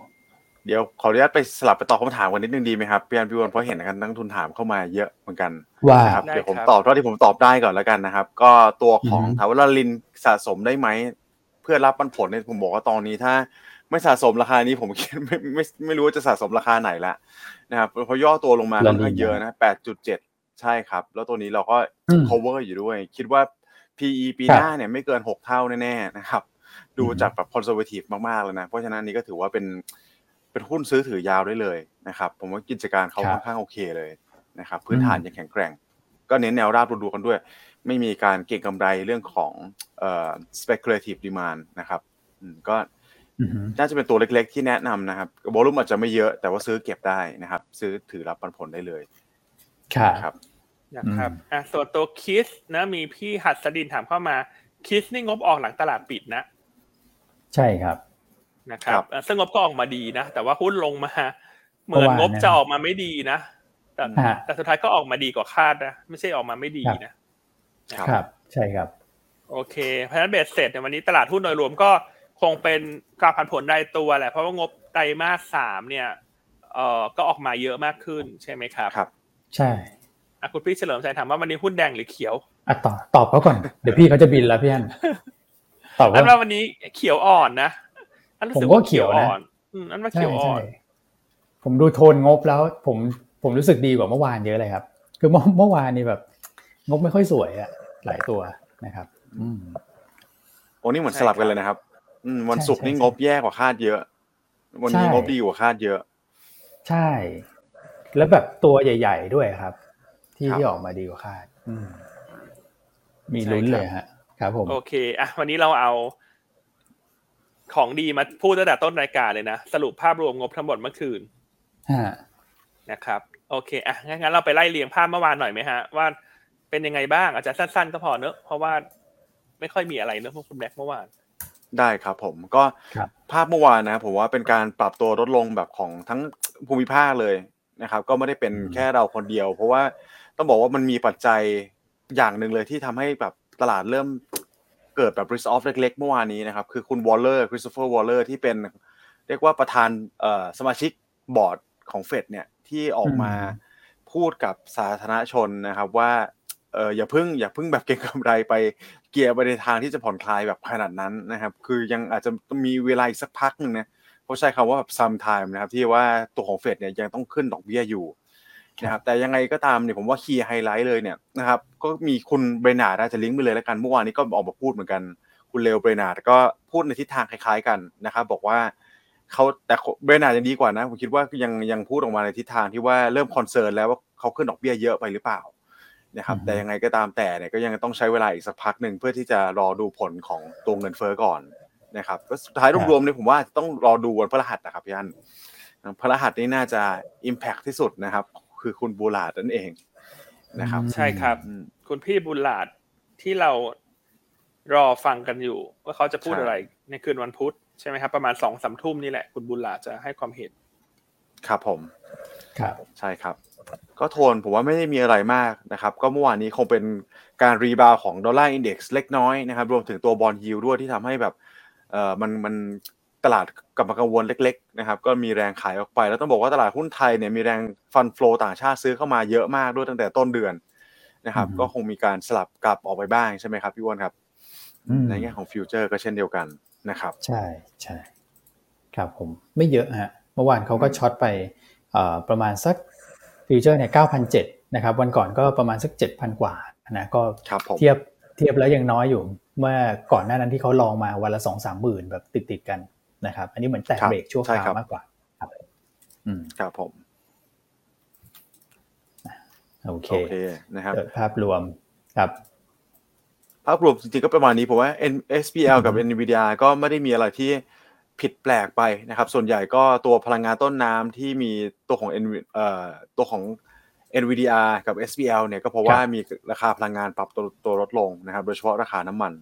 เดี๋ยวขออนุญาตไปสลับไปตอบคำถามกันนิดนึงดีไหมครับพี่อันพี่วอนเพราะเห็นกันนักลงทุนถามเข้ามาเยอะเหมือนกันว่านะครับเดี๋ยวผมตอบเท่าที่ผมตอบได้ก่อนแล้วกันนะครับ ก็ตัวของอือฮึถามว่าลาลินสะสมได้ไหม เพื่อรับปันผลเนี่ยผมบอกว่าตอนนี้ถ้า ไม่สะสมราคานี้ผมคิดไม่ไม่ไม่รู้ว่าจะสะสมราคาไหนละนะครับเพราะย่อตัวลงมาค่อนข้างเยอะนะแปดจุดเจ็ดใช่ครับ แล้วตัวนี้เราก็อืม cover อยู่ด้วย คิดว่า PE ปีครับหน้าเนี่ยไม่เกินหกเท่าแน่ๆนะครับ ดูอือฮึจากแบบ conservative มากๆเลยนะ เพราะฉะนั้นอันนี้ก็ถือว่าเป็นเป็นหุ้นซื้อถือยาวได้เลยนะครับ ผมว่ากิจการเขาครับค่อนข้างโอเคเลยนะครับ พื้นฐานอืมยังแข็งแกร่ง ก็เน้นแนวราบดูๆกันด้วย ไม่มีการเก็งกำไรเรื่องของเอ่อ speculative demand นะครับอืมก็อือฮึ น่าจะเป็นตัวเล็กๆที่แนะนำนะครับโวลุ่มอาจจะไม่เยอะแต่ว่าซื้อเก็บได้นะครับ ซื้อถือรับปันผลได้เลยครับครับนะครับอืมอะส่วนตัวคิสนะมีพี่หัดสดินถามเข้ามาคิสนี่งบออกหลังตลาดปิดนะ ใช่ครับนะครัครับบอะซึ่งงบก็ออกมาดีนะ แต่ว่าหุ้นลงมา เหมือนเมื่อวานงบนะจะออกมาไม่ดีนะ แต่ฮะแต่สุดท้ายก็ออกมาดีกว่าคาดนะ ไม่ใช่ออกมาไม่ดีนะครับครับใช่ครับ โอเค เพราะฉะนั้นเบสเสร็จในยวันนี้ตลาดหุ้นโดยรวมก็ คงเป็นการผันผวนรายตัวแหละเพราะว่างบไตรมาสสามเนี่ยเอ่อก็ออกมาเยอะมากขึ้นใช่ไหมครับครับ ใช่อะคุณพี่เฉลิมชัยถามว่าวันนี้หุ้นแดงหรือเขียวอะตอบตอบเขาก่อนเดี๋ยวพี่เขาจะบินแล้วพี่อันตอบอันว่าว่าวันนี้เขียวอ่อนนะอันรู้สึผมก็เขียวนะอ่อนอืมอันว่าใช่เขียวอ่ใช่อนผมดูโทนงบแล้ว ผมผมรู้สึกดีกว่าเมื่อวานเยอะเลยครับ คือเมื่อเมื่อวานนี่แบบ งบไม่ค่อยสวยอะหลายตัวนะครับ อืมโอ้นี่เหมือนใช่สลับกันครับเลยนะครับ อืมวันศุกร์ใช่นี่ใช่งบแย่กว่าคาดเยอะ วันนี้ใช่งบดีกว่าคาดเยอะ ใช่ แล้วแบบตัวใหญ่ ๆ ด้วยครับ ที่ครับที่ออกมาดีกว่าคาด อืมมีลุ้นเลยฮะ ครับผมโอเคอะวันนี้เราเอาของดีมาพูดตั้งแต่ต้นรายการเลยนะ สรุปภาพรวมงบทั้งหมดเมื่อคืนฮะนะครับ โอเคอะงั้นเราไปไล่เรียงภาพเมื่อวานหน่อยไหมฮะ ว่าเป็นยังไงบ้างอาจจะสั้นๆก็พอเนอะเพราะว่าไม่ค่อยมีอะไรเนอะพวกคุณแม็กเมื่อวาน ได้ครับผมก็ครับ ภาพเมื่อวานนะครับผมว่าเป็นการปรับตัวลดลงแบบของทั้งภูมิภาคเลยนะครับ ก็ไม่ได้เป็นอืมแค่เราคนเดียว เพราะว่าต้องบอกว่ามันมีปัจจัยอย่างหนึ่งเลยที่ทำให้แบบตลาดเริ่มเกิดแบบ risk off เล็กๆเมื่อวานนี้นะครับ คือคุณวอลเลอร์คริสโตเฟอร์วอลเลอร์ที่เป็นเรียกว่าประธานเอ่อสมาชิกบอร์ดของเฟดเนี่ยที่ออกมาอืมพูดกับสาธารณชนนะครับว่า เอออย่าเพึ่งอย่าเพึ่งแบบเก็งกำไรไปเกียร์ไปในทางที่จะผ่อนคลายแบบขนาดนั้นนะครับ คือยังอาจจะมีเวลาอีกสักพักหนึ่งนะเขาใช้คำว่าแบบ some time นะครับที่ว่าตัวของเฟดเนี่ยยังต้องขึ้นดอกเบี้ยอยู่นะครับแต่ยังไงก็ตามเนี่ยผมว่า key highlight เลยเนี่ยนะครับก็มีคุณเบรนาร์ดอาจจะลิงก์ไปเลยแล้วกันเมื่อวานนี้ก็ออกมาพูดเหมือนกัน คุณเลลเบรนาร์ดก็พูดในทิศทางคล้าย ๆกันนะครับบอกว่าเขาแต่เบรนาร์ดยังดีกว่านะผมคิดว่ายังยังพูดออกมาในทิศทางที่ว่าเริ่ม concern แล้วว่าเขาขึ้นดอกเบี้ยเยอะไปหรือเปล่า นะครับอือฮึแต่ยังไงก็ตามแต่เนี่ยก็ยังต้องใช้เวลาอีกสักพักหนึ่งเพื่อที่จะรอดูผลของตัวเงินเฟ้อก่อนนะครับก็สุดท้ายรวมๆเนี่ยผมว่าต้องรอดูวันพฤหัสนะครับพี่อันพฤหัสนี่น่าจะ Impact ที่สุดนะครับ คือคุณบูลาดนั่นเองนะครับ ใช่ครับอืมคุณพี่บุญหลาดที่เรารอฟังกันอยู่ ว่าเขาจะพูดใช่อะไรในคืนวันพุธใช่ไหมครับประมาณสองสามทุ่มนี่แหละ คุณบุญหลาดจะให้ความเห็น ครับผม ครับ ใช่ครับ ก็โทนผมว่าไม่ได้มีอะไรมากนะครับ ก็เมื่อวานนี้คงเป็นการ rebound ของดอลลาร์ index เล็กน้อยนะครับ รวมถึงตัว bond yield ด้วยที่ทำให้แบบเอ่อมันมันตลาดกลับมากังวลเล็ก ๆ นะครับ ก็มีแรงขายออกไป แล้วต้องบอกว่าตลาดหุ้นไทยเนี่ยมีแรง fund flow ต่างชาติซื้อเข้ามาเยอะมากด้วยตั้งแต่ต้นเดือนนะครับอืมก็คงมีการสลับกลับออกไปบ้างใช่ไหมครับพี่อ้วนครับอืมในแง่ของ future ก็เช่นเดียวกันนะครับ ใช่ใช่ครับผมไม่เยอะฮะเมื่อวานเขาก็ช็อตไปเอ่อประมาณสัก ฟิวเจอร์เนี่ยเก้าพันเจ็ดนะครับวันก่อนก็ประมาณสักเจ็ดพันกว่านะก็ครับผมเทียบเทียบแล้วยังน้อยอยู่เมื่อก่อนหน้านั้นที่เขาลองมาวันละสองสามหมื่นแบบติดติดๆกันนะครับ อันนี้เหมือนแตะครับเบรกชั่วคใช่ราวครับมากกว่าครับอืมครับผมโอเคโอเคนะครับเกิดภาพรวมครับภาพรวมจริงๆก็ประมาณนี้ผมว่า N- SPL กับอือฮึ NVIDIA ก็ไม่ได้มีอะไรที่ ผิดแปลกไปนะครับ ส่วนใหญ่ก็ตัวพลังงานต้นน้ำที่มีตัวของ N เอ่อตัวของ NVIDIA กับ SPL เนี่ยก็เพราะว่ามีราคาพลังงานปรับตัวตัวลดลงนะครับ โดยเฉพาะราคาน้ำมัน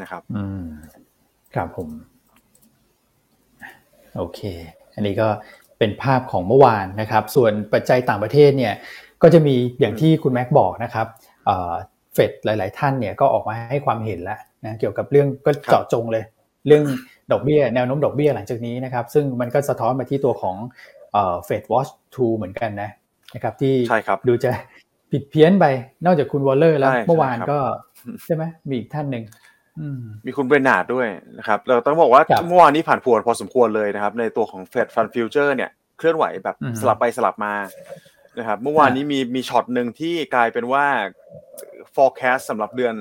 นะครับ อืมครับผม โอเค อันนี้ก็เป็นภาพของเมื่อวานนะครับ ส่วนปัจจัยต่างประเทศเนี่ย ก็จะมีอย่างที่คุณแม็กบอกนะครับเฟดหลาย ๆ ท่านเนี่ยก็ออกมาให้ความเห็นแล้วนะเกี่ยวกับเรื่องก็เจาะจงเลย เรื่อง ดอกเบี้ยแนวโน้มดอกเบี้ยหลังจากนี้นะครับ ซึ่งมันก็สะท้อนมาที่ตัวของ FedWatch Tool เหมือนกันนะนะครับ ที่ใช่ครับดูจะผิดเพี้ยนไปนอกจากคุณวอลเลอร์แล้วใช่เมื่อวานใช่ครับก็ใช่ไหมมีอีกท่านหนึ่งอืมมีคุณเบรนาร์ดด้วยนะครับ เราต้องบอกว่าครับเมื่อวานนี้ผันผวนพอสมควรเลยนะครับ ในตัวของ Fed Fund Future เนี่ยเคลื่อนไหวแบบอืมสลับไปสลับมานะครับเมื่อวานนี้มีมีช็อตหนึ่งที่กลายเป็นว่า forecast สำหรับเดือน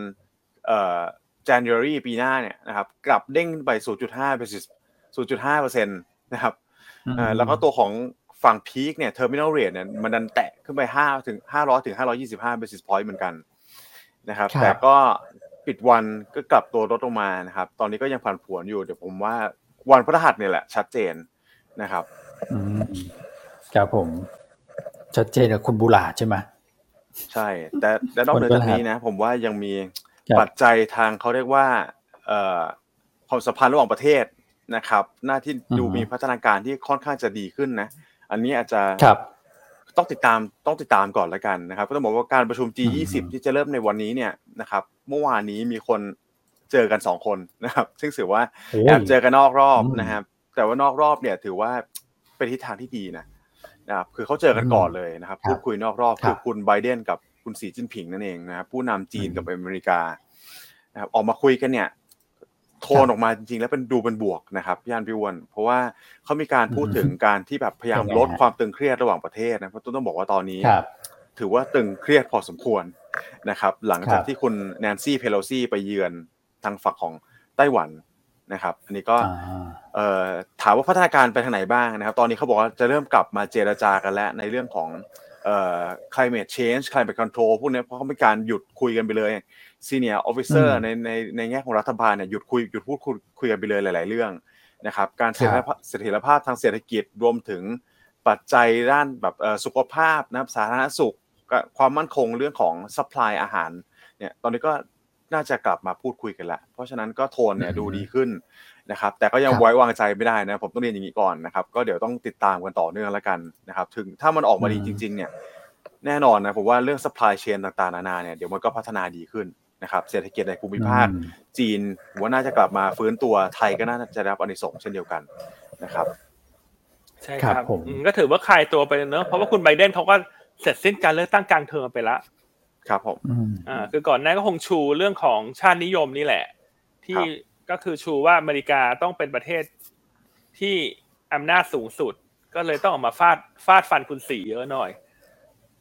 เอ่อ January ปีหน้าเนี่ยนะครับกลับเด้งไป 0.5 basis 0.5เปอร์เซ็นต์นะครับเอ่อแล้วก็ตัวของฝั่งพีคเนี่ย terminal rate เนี่ยมันดันแตะขึ้นไป 5 ถึง 500 ถึง 525 basis point เหมือนกันนะครับครับ แต่ก็ปิดวันก็กลับตัวลดลงมานะครับ ตอนนี้ก็ยังผันผวนอยู่ เดี๋ยวผมว่าวันพฤหัสเนี่ยแหละ ชัดเจนนะครับอืมครับผม ชัดเจนกับคุณบุหลาดใช่ไหมใช่ แต่แต่นอกเหนือจากนี้นะ ผมว่ายังมีครับ ปัจจัยทางเขาเรียกว่าเอ่อความสัมพันธ์ระหว่างประเทศนะครับ หน้าที่ดูอือฮึมีพัฒนาการที่ค่อนข้างจะดีขึ้นนะ อันนี้อาจจะครับต้องติดตามต้องติดตามก่อนละกันนะครับ ก็ต้องบอกว่าการประชุม G20 อืมที่จะเริ่มในวันนี้เนี่ยนะครับ เมื่อวานนี้มีคนเจอกันสองคนนะครับ ซึ่งถือว่าโอ้ยแอบเจอกันนอกรอบอืมนะครับ แต่ว่านอกรอบเนี่ยถือว่าเป็นทิศทางที่ดีนะนะครับคือเขาเจอกันก่อนเลยนะครับครับพูดคุยนอกรอบครับคือคุณไบเดนกับ คุณสีจิ้นผิงนั่นเองนะครับผู้นำจีนอืมกับอเมริกานะครับออกมาคุยกันเนี่ยโทนออกมาจริงๆ แล้วเป็นดูเป็นบวกนะครับพี่อันพี่อ้วนเพราะว่าเขามีการพูดถึงการที่แบบพยายามยังไงลดฮะความตึงเครียดระหว่างประเทศนะเพราะต้องบอกว่าตอนนี้ครับถือว่าตึงเครียดพอสมควรนะครับ หลังจากครับที่คุณแนนซี่เพโลซี่ไปเยือนทางฝั่งของไต้หวันนะครับ อันนี้ก็อ่าเอ่อถามว่าพัฒนาการไปทางไหนบ้างนะครับ ตอนนี้เขาบอกว่าจะเริ่มกลับมาเจรจากันแล้วในเรื่องของเอ่อ climate change climate control พวกนี้เพราะเขามีการหยุดคุยกันไปเลย senior officer อืมในในในแง่ของรัฐบาลเนี่ยหยุดคุยหยุดพูดคุยคุยกันไปเลยหลาย ๆ เรื่องนะครับการเสถียรภาพเสถียรภาพทางเศรษฐกิจรวมถึงปัจจัยด้านแบบเอ่อสุขภาพนะครับสาธารณสุขกับความมั่นคงเรื่องของ supply อาหารเนี่ยตอนนี้ก็ น่าจะกลับมาพูดคุยกันแล้วเพราะฉะนั้นก็โทนเนี่ยอืมดูดีขึ้นนะครับ แต่ก็ยังครับไว้วางใจไม่ได้นะ ผมต้องเรียนอย่างนี้ก่อนนะครับ ก็เดี๋ยวต้องติดตามกันต่อเนื่องแล้วกันนะครับ ถึงถ้ามันออกมาดีอืมจริง ๆ เนี่ย แน่นอนนะผมว่าเรื่อง supply chain ต่างๆ นานาเนี่ยเดี๋ยวมันก็พัฒนาดีขึ้นนะครับเศรษฐกิจในภูมิภาคอืมจีนผมว่าน่าจะกลับมาฟื้นตัวไทยก็น่าจะได้รับอานิสงส์เช่นเดียวกันนะครับ ใช่คครัรับบผมอืมก็ถือว่าคลายตัวไปเนอะเพราะว่าคุณไบเดนเขาก็เสร็จสิ้นการเลือกตั้งกลางเทอมไปแล้ว ครับผมอืมอ่าคือก่อนหน้าก็คงชูเรื่องของชาตินิยมนี่แหละ ที่ครับก็คือชูว่าอเมริกาต้องเป็นประเทศที่อำนาจสูงสุด ก็เลยต้องออกมาฟาดฟาดฟันคุณสีเยอะหน่อย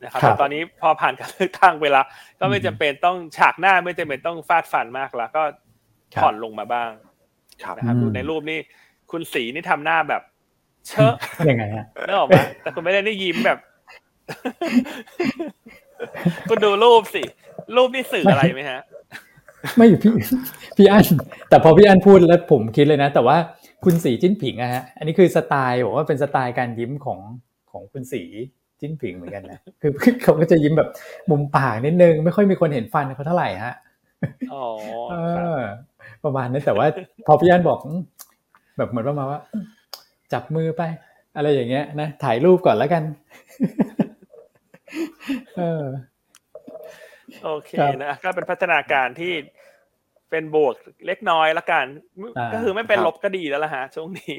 นะครับครับแต่ตอนนี้พอผ่านการเลือกตั้งไปแล้วก็ไม่อืมจำเป็นต้องฉากหน้าไม่จำเป็นต้องฟาดฟันมากแล้วก็ครับผ่อนลงมาบ้างครับนะครับอืมดูในรูปนี่คุณสีนี่ทำหน้าแบบ เชอะยังไงฮะนึกออกไหมแต่คุณไม่ได้ได้ยิ้มแบบ คุณดูรูปสิ รูปนี่สื่ออะไรไหมฮะ ไม่พี่พี่อันแต่พอพี่อันพูดแล้วผมคิดเลยนะ แต่ว่าคุณสีจิ้นผิงอะฮะอันนี้คือสไตล์บอกว่าเป็นสไตล์การยิ้มของของคุณสีจิ้นผิงเหมือนกันนะคือเขาก็จะยิ้มแบบมุมปากนิดนึง ไม่ค่อยมีคนเห็นฟันเขาเท่าไหร่ฮะอ๋อเอครับอประมาณนั้นแต่ว่า พอพี่อันบอกอืมแบบเหมือนประมาณว่าอืมจับมือไป อะไรอย่างเงี้ยนะถ่ายรูปก่อนแล้วกันเออ โอเคครับนะก็เป็นพัฒนาการที่เป็นบวกเล็กน้อยละกันอ่าก็คือไม่เป็นครับลบก็ดีแล้วล่ะฮะช่วงนี้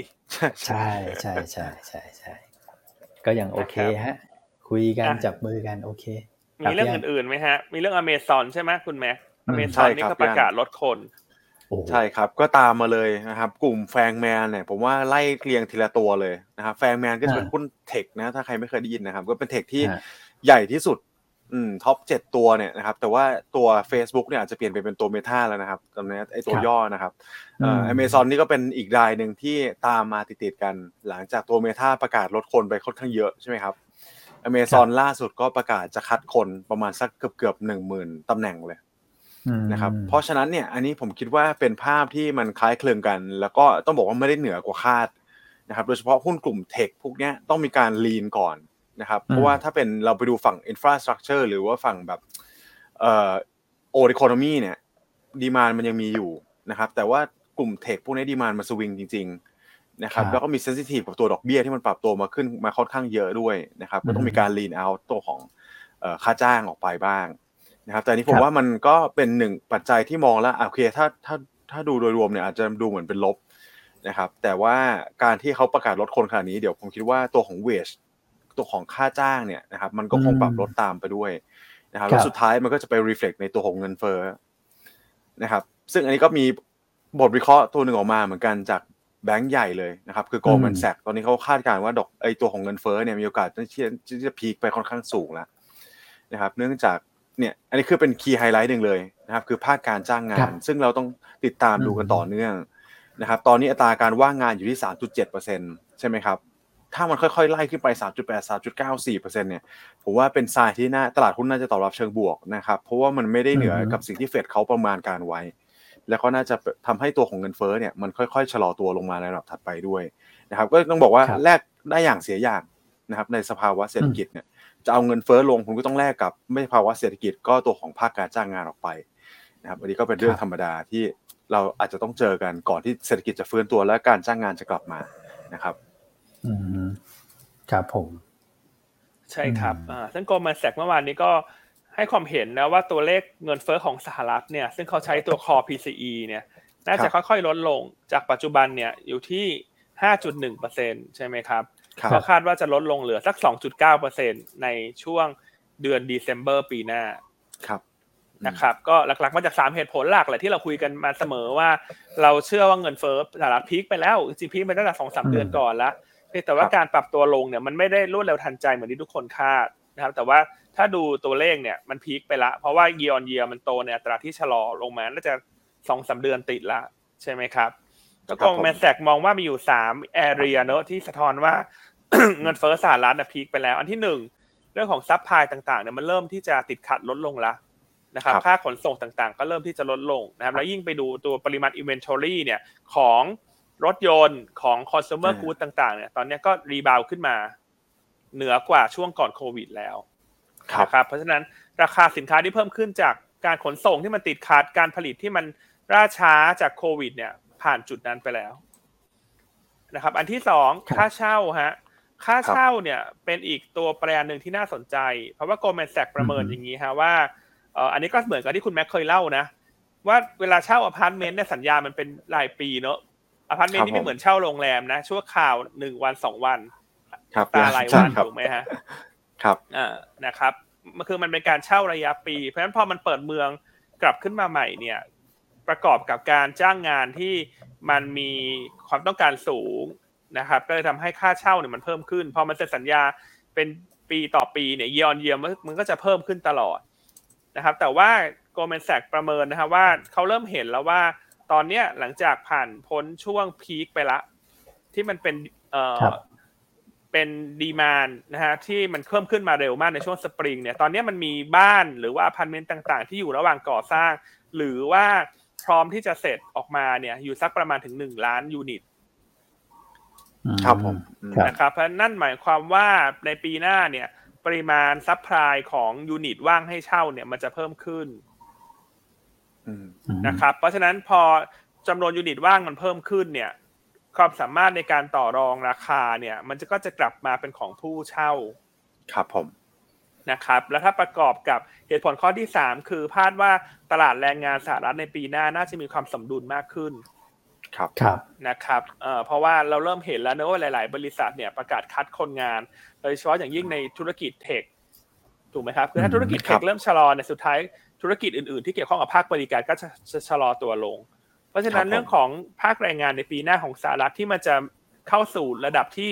ใช่ใช่ใช่ใช่ใช่ก็ยังโอเคนะครับฮะ คุยกันอะจับมือกันโอเค มีเรื่องครับพี่อันอื่นๆไหมฮะ มีเรื่องอเมซอนใช่ไหมคุณแม็กอือมเมซใช่อนคนี่รับก็ประกาศลดคนโอ้โหใช่ครับ ก็ตามมาเลยนะครับ กลุ่มแฟงแมนเนี่ยผมว่าไล่เรียงทีละตัวเลยนะครับแฟงแมนก็จะเป็นอ่าหุ้นเทคนะ ถ้าใครไม่เคยได้ยินนะครับ ก็เป็นเทคที่ฮะ ใหญ่ที่สุดอืมท็อปเจ็ดตัวเนี่ยนะครับแต่ว่าตัว Facebook เนี่ยอาจจะเปลี่ยนไปเป็นตัวเมตาแล้วนะครับตอนนี้ไอตัวครับย่อนะครับเอ่ออืมอเมซอนนี่ก็เป็นอีกรายหนึ่งที่ตามมาติดๆกันหลังจากตัวเมตาประกาศลดคนไปค่อนข้างเยอะใช่ไหมครับอเมซอนล่าสุดก็ประกาศจะคัดคนประมาณสักเกือบเกือบหนึ่งหมื่นตำแหน่งเลยอืมนะครับเพราะฉะนั้นเนี่ยอันนี้ผมคิดว่าเป็นภาพที่มันคล้ายคลึงกัน แล้วก็ต้องบอกว่าไม่ได้เหนือกว่าคาดนะครับโดยเฉพาะหุ้นกลุ่มเทคพวกเนี้ยต้องมีการลีนก่อน นะครับ เพราะว่าถ้าเป็นเราไปดูฝั่งอินฟราสตรักเจอร์หรือว่าฝั่งแบบเอ่อโอ e ค o นมีเนี่ยดีมานมันยังมีอยู่นะครับ แต่ว่ากลุ่มเทคพวกนี้ดีมานมาสวิงจริง ๆ นะครับครับ แล้วก็มีเซนซิทีฟกับตัวดอกเบี้ยที่มันปรับตัวมาขึ้นมาค่อนข้างเยอะด้วยนะครับ ก็ต้องมีการลีนเอาตัวของเอ่อค่าจ้างออกไปบ้างนะครับ แต่อันนี้ผคมรับว่ามันก็เป็นหนึ่งปัจจัยที่มองแล้วอะโอเคถ้าถ้าถ้าดูโดยรวมเนี่ยอาจจะดูเหมือนเป็นลบนะครับ แต่ว่าการที่เขาประกาศลดคนขนาดนี้เดี๋ยวผมคิดว่าตัวของเวช ตัวของค่าจ้างเนี่ยนะครับมันก็คงปรับลดตามไปด้วยนะครับแล้วสุดท้ายมันก็จะไป reflect ในตัวของเงินเฟ้อนะครับ ซึ่งอันนี้ก็มีบทวิเคราะห์ตัวหนึ่งออกมาเหมือนกันจากแบงก์ใหญ่เลยนะครับ คือ Goldman อืม Sachs ตอนนี้เขาคาดการณ์ว่าดอกไอตัวของเงินเฟ้อเนี่ยมีโอกาสที่จะที่จะพีคไปค่อนข้างสูงแล้วนะครับ เนื่องจากเนี่ยอันนี้คือเป็นคีย์ไฮไลท์หนึ่งเลยนะครับ คือภาคการจ้างงาครันบซึ่งเราต้องติดตามดูกันอืมต่อเนื่องนะครับ ตอนนี้อัตราการว่างงานอยู่ที่ 3.7%ใช่ไหมครับ ถ้ามันค่อยๆไล่ขึ้นไป 3.8 3.94%เนี่ย ผมว่าเป็นทรายที่น่าตลาดหุ้นน่าจะตอบรับเชิงบวกนะครับ เพราะว่ามันไม่ได้เหนืออืมกับสิ่งที่เฟดเขาประมาณการไว้ แล้วก็น่าจะทำให้ตัวของเงินเฟ้อเนี่ยมันค่อยๆชะลอตัวลงมาในระดับถัดไปด้วยนะครับ ก็ต้องบอกว่าครับแลกได้อย่างเสียอย่างนะครับ ในสภาวะเศรษฐกิจเนี่ย จะเอาเงินเฟ้อลงคุณก็ต้องแลกกับไม่ภาวะเศรษฐกิจก็ตัวของภาคการจ้างงานออกไปนะครับอันนี้ก็เป็นเรื่องครับธรรมดาที่เราอาจจะต้องเจอกันก่อนที่เศรษฐกิจจะฟื้นตัวและการจ้างงานจะกลับมานะครับ อืมครับผม ใช่ครับอืมอ่าซึ่งโกลแมนแซกเมื่อวานนี้ก็ให้ความเห็นนะว่าตัวเลขเงินเฟ้อของสหรัฐเนี่ย ซึ่งเขาใช้ตัว core PCE เนี่ย น่าจะค่อยๆ ลดลงจากปัจจุบันเนี่ยอยู่ที่ 5.1%ใช่ไหมครับครับก็คาดว่าจะลดลงเหลือสัก 2.9%ในช่วงเดือน December ปีหน้าครับนะครับก็หลักๆมาจาก 3 เหตุผลหลักแหละที่เราคุยกันมาเสมอว่า เราเชื่อว่าเงินเฟ้อสหรัฐ peak ไปแล้วจริงๆ peak ไปตั้งแต่สองสามอืมเดือนก่อนแล้วเพียง แต่ว่าครับการปรับตัวลงเนี่ยมันไม่ได้รวดเร็วทันใจเหมือนที่ทุกคนคาดนะครับ แต่ว่าถ้าดูตัวเลขเนี่ยมัน peak ไปละ เพราะว่า year on year มันโตในอัตราที่ชะลอลงมาน่าจะสองสามเดือนติดละใช่ไหมครับแล้ว Goldman Sachs มองว่ามีอยู่สาม area เนอะที่สะท้อนว่าเงินเฟ้อสหรัฐน่ะ peak ไปแล้ว อันที่หนึ่งเรื่องของ supply ต่างๆเนี่ยมันเริ่มที่จะติดขัดลดลงละนะครับครับค่าขนส่งต่างๆ ก็เริ่มที่จะลดลงนะครับ แล้วยิ่งไปดูตัวปริมาณ inventory เนี่ยของ รถยนต์ของ consumer อ่า goods ต่างๆ เนี่ย ตอนเนี้ยก็รีบาวขึ้นมา เหนือกว่าช่วงก่อนโควิดแล้วครับนะครับเพราะฉะนั้นราคาสินค้าที่เพิ่มขึ้นจากการขนส่งที่มันติดขัดการผลิตที่มันล่าช้าจากโควิด เนี่ย ผ่านจุดนั้นไปแล้วนะครับ อันที่สองครับค่าเช่าฮะค่าครับเช่าเนี่ยเป็นอีกตัวแปรหนึ่งที่น่าสนใจ เพราะว่า Goldman Sachs ประเมินอืมอย่างนี้ฮะว่าเอ่ออันนี้ก็เหมือนกับที่คุณแม็กเคยเล่านะ ว่าเวลาเช่าอพาร์ตเมนต์เนี่ยสัญญามันเป็นรายปีเนอะ อพาร์ตเมนต์ครับนี่ไม่ผมเหมือนเช่าโรงแรมนะ ชั่วคราวหนึ่งวันสองวันครับตารายใช่วันครับถูกไหมฮะ ครับอ่านะครับมันคือมันเป็นการเช่าระยะปี เพราะฉะนั้นพอมันเปิดเมืองกลับขึ้นมาใหม่เนี่ย ประกอบกับการจ้างงานที่มันมีความต้องการสูงนะครับ ก็เลยทำให้ค่าเช่าเนี่ยมันเพิ่มขึ้นพอมันเซ็นสัญญาเป็นปีต่อปีเนี่ย year year มันก็จะเพิ่มขึ้นตลอดนะครับ แต่ว่า Goldman Sachs ประเมินนะฮะว่าเขาเริ่มเห็นแล้วว่า ตอนเนี้ยหลังจากผ่านพ้นช่วง peak ไปละ ที่มันเป็นเอ่อครับเป็น demand นะฮะที่มันเพิ่มขึ้นมาเร็วมากในช่วงสปริงเนี่ยตอนเนี้ยมันมีบ้านหรือว่าอพาร์ตเมนต์ต่างๆ ที่อยู่ระหว่างก่อสร้าง หรือว่าพร้อมที่จะเสร็จออกมาเนี่ยอยู่สักประมาณถึงหนึ่งล้าน unitครับผมอืมครับนะครับเพราะนั่นหมายความว่าในปีหน้าเนี่ย ปริมาณ supply ของ unit ว่างให้เช่าเนี่ยมันจะเพิ่มขึ้นอืม นะครับ เพราะฉะนั้นพอจำนวน unit ว่างมันเพิ่มขึ้นเนี่ย ความสามารถในการต่อรองราคาเนี่ย มันจะก็จะกลับมาเป็นของผู้เช่า ครับผมนะครับ แล้วถ้าประกอบกับเหตุผลข้อที่3คือคาดว่าตลาดแรงงานสหรัฐในปีหน้าน่าจะมีความสมดุลมากขึ้น ครับครับนะครับเอ่อเพราะว่าเราเริ่มเห็นแล้วนะว่าหลาย ๆ บริษัทเนี่ยประกาศคัดคนงาน โดยเฉพาะอย่างยิ่งในธุรกิจเทคถูกไหมครับคือถ้าอืมธุรกิจเทครัคบเริ่มชะลอเนี่ยสุดท้าย ธุรกิจอื่นๆ ที่เกี่ยวข้องกับภาคบริการก็จะจะชะลอตัวลง เพราะฉะนั้นเรื่องของภาคแรงงานในปีหน้าของสหรัฐที่มันจะเข้าสู่ระดับที่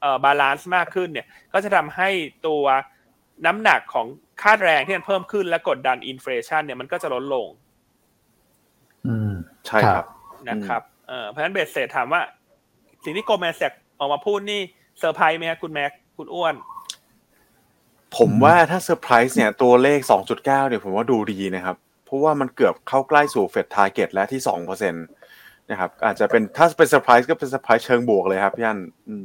เอ่อ balance มากขึ้นเนี่ยก็จะทำให้ตัวน้ำหนักของค่าแรงที่มันเพิ่มขึ้นและกดดัน inflation เนี่ยมันก็จะลดลง อืมใช่ครับนะครับเอ่อเพราะฉะนั้นเบสเซตถามว่า สิ่งที่ Goldman Sachs ออกมาพูดนี่เซอร์ไพรส์ไหมครับคุณแม็กคุณอ้วน ผมว่าถ้าเซอร์ไพรส์เนี่ยตัวเลข 2.9เนี่ยผมว่าดูดีนะครับ เพราะว่ามันเกือบเข้าใกล้สู่ Fed target แล้วที่2%นะครับอาจจะเป็นถ้าเป็นเซอร์ไพรส์ก็เป็นเซอร์ไพรส์เชิงบวกเลยครับพี่อันอืม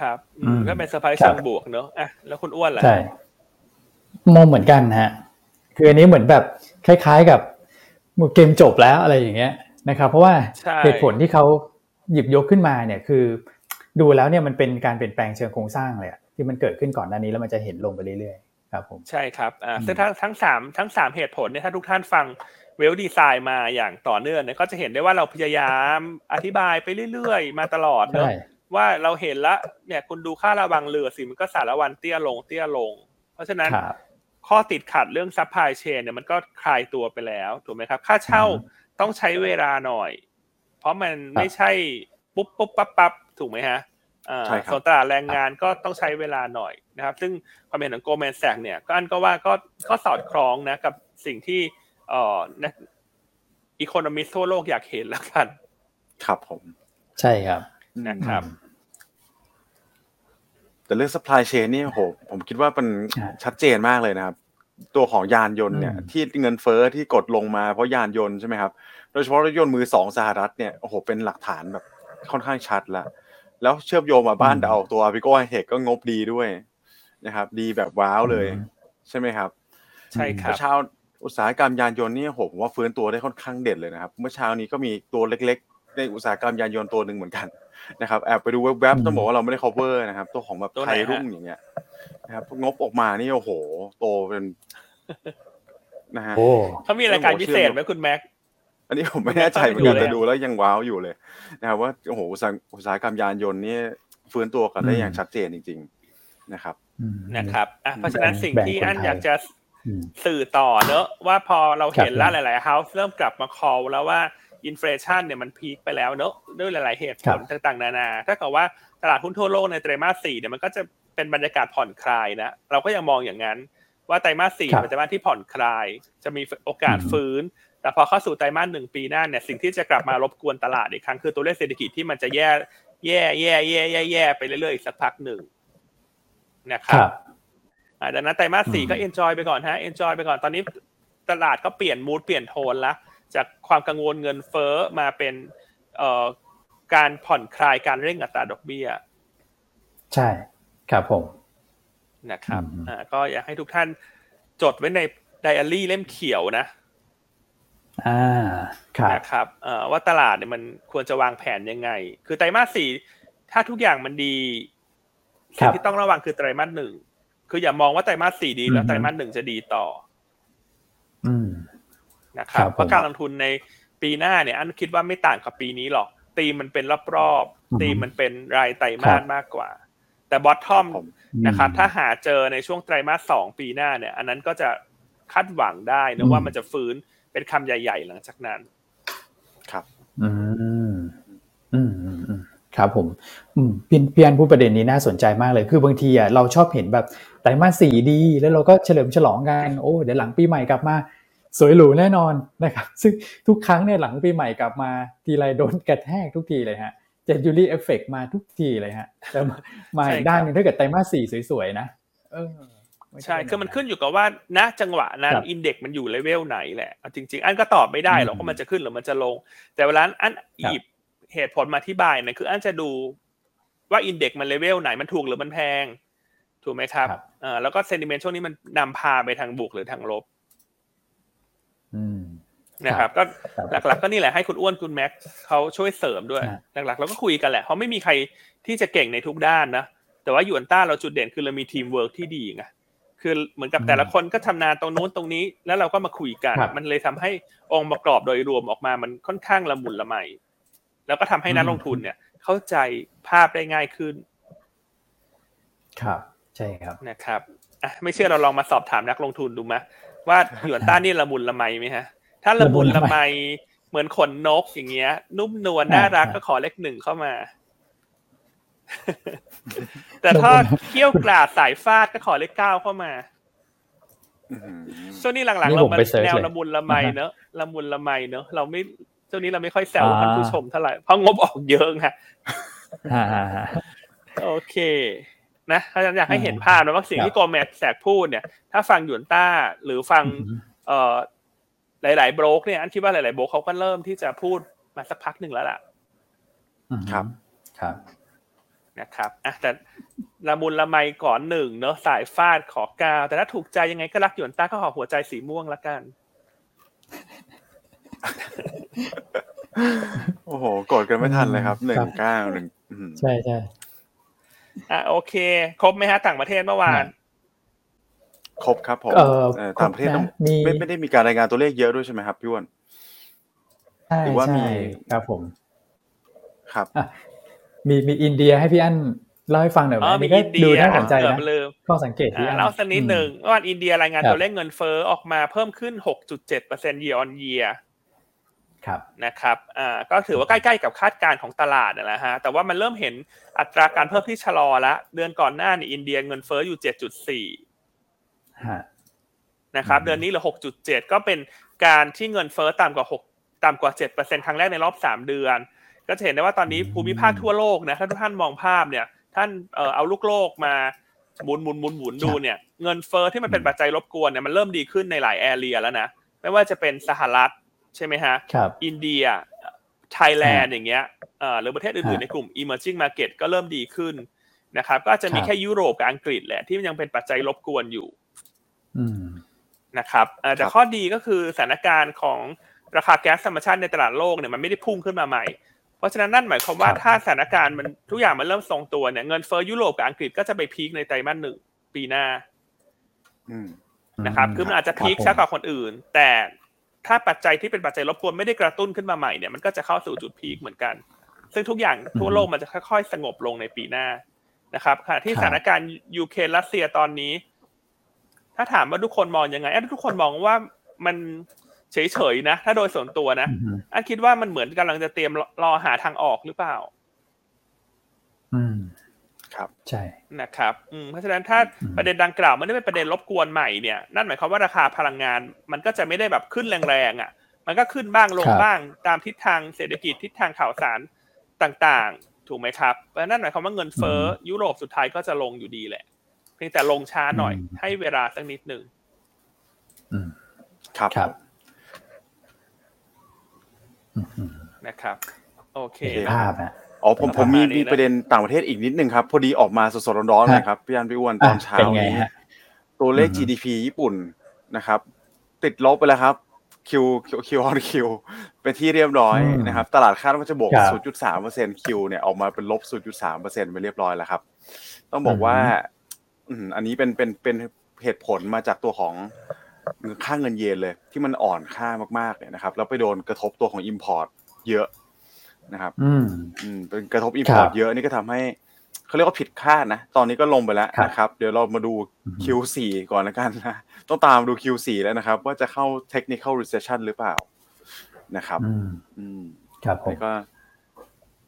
ครับอือืมมก็เป็นเซอร์ไพรส์ครับเชิงบวกเนอะอะแล้วคุณอ้วนล่ะใช่มองเหมือนกันฮะ คืออันนี้เหมือนแบบคล้าย ๆกับเกมจบแล้วอะไรอย่างเงี้ยนะครับ เพราะว่าใช่เหตุผลที่เขาหยิบยกขึ้นมาเนี่ยคือ ดูแล้วเนี่ยมันเป็นการเปลี่ยนแปลงเชิงโครงสร้างเลยอะ ที่มันเกิดขึ้นก่อนหน้านี้แล้วมันจะเห็นลงไปเรื่อยๆครับผมใช่ครับอ่าอืมซึ่งทั้งทั้งสามทั้งสามเหตุผลเนี่ยถ้าทุกท่านฟังwell design มาอย่างต่อเนื่องเนี่ยก็จะเห็นได้ว่าเราพยายามอธิบายไปเรื่อยๆ มาตลอดเนอะใช่ว่าเราเห็นละเนี่ยคุณดูค่าระวังเรือสิมันก็สารวันเตี้ยลงเตี้ยลง เพราะฉะนั้นครับข้อติดขัดเรื่อง supply chain เนี่ยมันก็คลายตัวไปแล้วถูกไหมครับ ค่าเช่าอืมต้องใช้เวลาหน่อย เพราะมันครับไม่ใช่ปุ๊บปุ๊บปั๊บปั๊บถูกไหมฮะอ่าใช่ครับ ส่วนตลาดแรงงานก็ต้องใช้เวลาหน่อยนะครับ ซึ่งความเห็นของ Goldman Sachs เนี่ยก็อันก็ว่าก็ก็สอดคล้องนะกับสิ่งที่เอ่อนักอีโคโนมิสทั่วโลกอยากเห็นแล้วกัน ครับผม ใช่ครับนะครับ แต่เรื่อง supply chain นี่โหผมคิดว่ามันอ่าชัดเจนมากเลยนะครับ ตัวของยานยนต์เนี่ยอืมที่เงินเฟ้อที่กดลงมาเพราะยานยนต์ใช่ไหมครับ โดยเฉพาะรถยนต์มือสองสหรัฐเนี่ยโอ้โหเป็นหลักฐานแบบค่อนข้างชัดแล้ว แล้วเชื่อมโยงมาบ้านเราตัว Apico High Tech ก็งบดีด้วยนะครับ ดีแบบว้าวเลย ใช่ไหมครับ ใช่ครับเมื่อเช้าอุตสาหกรรมยานยนต์นี่โหผมว่าฟื้นตัวได้ค่อนข้างเด่นเลยนะครับ เมื่อเช้านี้ก็มีตัวเล็กๆ ในอุตสาหกรรมยานยนต์ตัวหนึ่งเหมือนกันนะครับแอบไปดูแวบอืมๆต้องบอกว่าเราไม่ได้ cover นะครับ ตัวของแบบตัวไทไหนยฮะรุ่งอย่างเงี้ยนะครับงบออกมานี่โอ้โห โตเป็นนะฮะโอ้เขามีรายการพิเศษไหมคุณแม็ก อันนี้ผมไม่แน่ใจเหมือนกันไม่แต่ดูเลยดูแล้วยังว้าวอยู่เลยนะครับว่าโอ้โหอุตสาหอุตสาหกรรมยานยนต์นี่ฟื้นตัวกันได้อืมอย่างชัดเจนจริง ๆนะครับอืมนะครับอะเพราะฉะนั้นสิ่งแบ่งที่คนอันไทยอยากจะอืมสื่อต่อเนอะว่าพอเราเห็นครับแล้วหลายๆ house เริ่มกลับมา call แล้วว่า inflation เนี่ยมัน peak ไปแล้วเนอะด้วยหลาย ๆ เหตุผลต่างๆ นานา ถ้าเกิดว่าตลาดหุ้นทั่วโลกในไตรมาสสี่เนี่ยมันก็จะเป็นบรรยากาศผ่อนคลายนะเราก็ยังมองอย่างนั้น ว่าไตรมาสสี่ครับเป็นไตรมาสที่ผ่อนคลาย จะมีโอกาสอืมฟื้น แต่พอเข้าสู่ไตรมาสหนึ่งปีหน้าเนี่ยสิ่งที่จะกลับมารบกวนตลาดอีกครั้งคือตัวเลขเศรษฐกิจที่มันจะแย่แย่แย่แย่แย่แย่ไปเรื่อยๆอีกสักพักหนึ่งนะคครับรับอ่าดังนั้นไตรมาสสี่อืมก็เอนจอยไปก่อนฮะเอนจอยไปก่อนตอนนี้ตลาดก็เปลี่ยนมูดเปลี่ยนโทนละจากความกังวลเงินเฟ้อมาเป็นเอ่อการผ่อนคลายการเร่งอัตราดอกเบี้ย ใช่ครับผมนะครับอืมอ่าก็อยากให้ทุกท่านจดไว้ในไดอารี่เล่มเขียวนะ อ่าครับนะครับเอ่อว่าตลาดเนี่ยมันควรจะวางแผนยังไง คือไตรมาสสี่ถ้าทุกอย่างมันดีครัสิ่งบที่ต้องระวังคือไตรมาสหนึ่งคืออย่ามองว่าไตรมาสสี่ดีแล้วอืมไตรมาสหนึ่งจะดีต่อ อืมนะครับครับผมเพราะการลงทุนในปีหน้าเนี่ย อันคิดว่าไม่ต่างกับปีนี้หรอก ตีมมันเป็นรอบอืมๆตีมมันเป็นรายไตรมาครัสบมากกว่า แต่บอททอมครับผมนะครับอืมถ้าหาเจอในช่วงไตรมาสสองปีหน้าเนี่ย อันนั้นก็จะคาดหวังได้อืนะมว่ามันจะฟื้น เป็นคำใหญ่ ๆ หลังจากนั้น ครับ อืม อืมอืมอืมครับผมอืมพี่พี่อันพูดประเด็นนี้น่าสนใจมากเลย คือบางทีอะเราชอบเห็นแบบไตรมาสสี่ดี แล้วเราก็เฉลิมฉลองกันโอ้เดี๋ยวหลังปีใหม่กลับมา สวยหรูแน่นอนนะครับ ซึ่งทุกครั้งเนี่ยหลังปีใหม่กลับมา ทีไรโดนกระแทกทุกทีเลยฮะ January effect มาทุกทีเลยฮะแต่มามาใช่อีกครับด้านหนึงถ้าเกิดไตรมาสสี่สวยๆนะเออไใช่คือมันขึ้นอยู่กับว่าณจังหวะนั้นครับ index มันอยู่ level ไหนแหละเอาจริง ๆ อันก็ตอบไม่ได้หรอกอืมว่ามันจะขึ้นหรือมันจะลง แต่เวลาอันครับหยิบเหตุผลมาอธิบายเนี่ยคืออันจะดูว่า index มัน level ไหนมันถูกหรือมันแพง ถูกไหมครับครับอ่าแล้วก็ sentiment ช่วงนี้มันนำพาไปทางบวกหรือทางลบอืมนะครับก็ครับหลัก ๆ ก็นี่แหละให้คุณอ้วนคุณแม็กซ์เขาช่วยเสริมด้วยครับหลักๆเราก็คุยกันแหละเพราะไม่มีใครที่จะเก่งในทุกด้านนะแต่ว่าหยวนต้าเราจุดเด่นคือเรามีทีมเวิร์กที่ดีไง คือเหมือนกับแต่ละคนก็ทำงานตรงนู้นตรงนี้ แล้วเราก็มาคุยกันครับมันเลยทำให้องค์ประกอบโดยรวมออกมามันค่อนข้างละมุนละไมแล้วก็ทำให้นักอืมลงทุนเนี่ย เข้าใจภาพได้ง่ายขึ้น ครับ ใช่ครับนะครับอะไม่เชื่อเราลองมาสอบถามนักลงทุนดูไหมว่าหยวนต้านี่ละมุนละไมไหมฮะ ถ้าละมุนละไมเหมือนขนนกอย่างเงี้ย นุ่มนวลน่ารักอ่าก็ขอเลขหนึ่งเข้ามา แต่ถ้าเขี้ยวกราดสายฟาดก็ขอเลขเก้าเข้ามาอื้อหือช่วงนี้หลังนี่ๆเราผมมาไปเสิร์ชแนวเลยละมุนละไมอ่าฮะเนอะละมุนละไมเนอะเราไม่ช่วงนี้เราไม่ค่อยแซวอ่าท่านผู้ชมเท่าไหร่เพราะงบออกเยอะไงฮ่าฮ่าฮ่าโอเค นะอาจารย์อยากให้เห็นภาพนะว่าสิ่งครับที่โกแมกแสกพูดเนี่ย ถ้าฟังหยวนต้าหรือฟัง เอ่อหลายๆโบรกเนี่ยอันคิดว่าหลายๆโบรกเขาก็เริ่มที่จะพูดมาสักพักหนึ่งแล้วล่ะอืมครับ ครับ นะครับอะแต่ละมุนละไมก่อนหนึ่งเนอะสายฟาดขอเก้าแต่ถ้าถูกใจยังไงก็รักหยวนต้าก็ขอหัวใจสีม่วงละกัน โอ้โหกดกันไม่ทันเลยครับหนึ่งเก้าหนึ่งใช่ใช่อะโอเค ครบไหมฮะ ต่างประเทศเมื่อวาน ครบครับผมเออเอ่อต่างประเทศต้องมีไม่ไม่ได้มีการรายงานตัวเลขเยอะด้วยใช่ไหมครับพี่อ้วนใช่หรือว่ามีใช่ครับผมครับอะ มีมีอินเดียให้พี่อั้นเล่าให้ฟังหน่อยไหมอ๋ออันมีนี่ก็อินเดียดูน่าสนใจเกือนะบลืมข้อสังเกตพี่อ่าอั้นเล่าสักนิดหนึ่งอืมเมื่อวานอินเดียรายงานครับตัวเลขเงินเฟ้อออกมาเพิ่มขึ้น 6.7% year on year ครับนะครับอ่าก็ถือว่าใกล้ๆกับคาดการณ์ของตลาดนะนะฮะแต่ว่ามันเริ่มเห็นอัตราการเพิ่มที่ชะลอแล้วเดือนก่อนหน้านี่อินเดียเงินเฟ้ออยู่ 7.4ฮะนะครับอืมเดือนนี้เหลือ 6.7 ก็เป็นการที่เงินเฟ้อต่ำกว่า 6 ต่ำกว่า 7%ครั้งแรกในรอบ 3 เดือน ก็จะเห็นได้ว่าตอนนี้ภูมิภาคทั่วโลกนะถ้าทุกท่านมองภาพเนี่ย ท่านเอ่อเอาลูกโลกมาหมุนหมุนหมุนหมุนดูเนี่ยเงินเฟ้อที่มันเป็นปัจจัยรบกวนเนี่ยมันเริ่มดีขึ้นในหลายแอเรียแล้วนะไม่ว่าจะเป็นสหรัฐใช่ไหมฮะครับอินเดียไทยแลนด์อย่างเงี้ยเอ่อหรือประเทศอื่นๆฮะในกลุ่ม emerging market ก็เริ่มดีขึ้นนะครับ ก็อาจจะมีครับแค่ยุโรปกับอังกฤษแหละที่ยังเป็นปัจจัยรบกวนอยู่อืมนะครับเอ่อแต่ครับข้อดีก็คือสถานการณ์ของราคาแก๊สธรรมชาติในตลาดโลกเนี่ยมันไม่ได้พุ่งขึ้นมาใหม่ เพราะฉะนั้นนั่นหมายความว่าครับถ้าสถานการณ์มันทุกอย่างมันเริ่มทรงตัวเนี่ยเงินเฟ้อยุโรปกับอังกฤษก็จะไปพีคในไตรมาสหนึ่งปีหน้าอืมนะครับ คือมันอาจจะพีครับช้ากว่าคนอื่น แต่ถ้าปัจจัยที่เป็นปัจจัยรบกวนไม่ได้กระตุ้นขึ้นมาใหม่เนี่ยมันก็จะเข้าสู่จุดพีคเหมือนกัน ซึ่งทุกอย่างทั่วโลกมันจะค่อยๆ สงบลงในปีหน้านะครับขณะที่ครับสถานการณ์ยูเครนรัสเซียตอนนี้ ถ้าถามว่าทุกคนมองยังไงอะทุกคนมองว่ามัน เฉยๆนะ ถ้าโดยส่วนตัวนะอืมอันคิดว่ามันเหมือนกำลังจะเตรียมรอหาทางออกหรือเปล่า อืมครับ ใช่นะครับ อืมเพราะฉะนั้นถ้าอืมประเด็นดังกล่าวมันไม่ได้เป็นประเด็นรบกวนใหม่เนี่ยนั่นหมายความว่าราคาพลังงาน มันก็จะไม่ได้แบบขึ้นแรงๆอะ มันก็ขึ้นบ้างลงบ้างตามทิศทางเศรษฐกิจทิศทางข่าวสารต่างๆ ถูกไหมครับเพราะฉะนั้นหมายความว่าเงินเฟ้อยุโรปสุดท้ายก็จะลงอยู่ดีแหละเพียงแต่ลงช้าหน่อย ให้เวลาสักนิดหนึ่งอืมครับครับอืม นะครับ โอเคเห็นภาพฮะอ๋อผมผมมีประมาณนี้มีนะประเด็นต่างประเทศอีกนิดนึงครับ พอดีออกมาสดๆร้อนๆเลยครับพี่อันพี่อ้วนตอนอะเช้าเป็นไงนี้ฮะตัวเลขอืม GDP ญี่ปุ่นนะครับ ติดลบไปแล้วครับ Q Q on Q เป็นที่เรียบร้อยนะครับ ตลาดคาดว่าจะบวกครับ0.3% Q เนี่ยออกมาเป็นลบ 0.3%ไปเรียบร้อยแล้วครับ ต้องบอกว่าอืมอันนี้เป็นเป็นเป็นเหตุผลมาจากตัวของ ค่าเงินเยนเลย ที่มันอ่อนค่ามากๆเนี่ยนะครับแล้วไปโดนกระทบตัวของ Import เยอะนะครับ อืมอืมเป็นกระทบ Import ครับเยอะนี่ก็ทำให้เขาเรียกว่าผิดคาดนะ ตอนนี้ก็ลงไปแล้วครับนะครับ เดี๋ยวเรามาดูอือฮึ Q4 ก่อนละกันนะต้องตามดู Q4 แล้วนะครับ ว่าจะเข้า technical recession หรือเปล่านะครับอืมอืมครับผมนี่ก็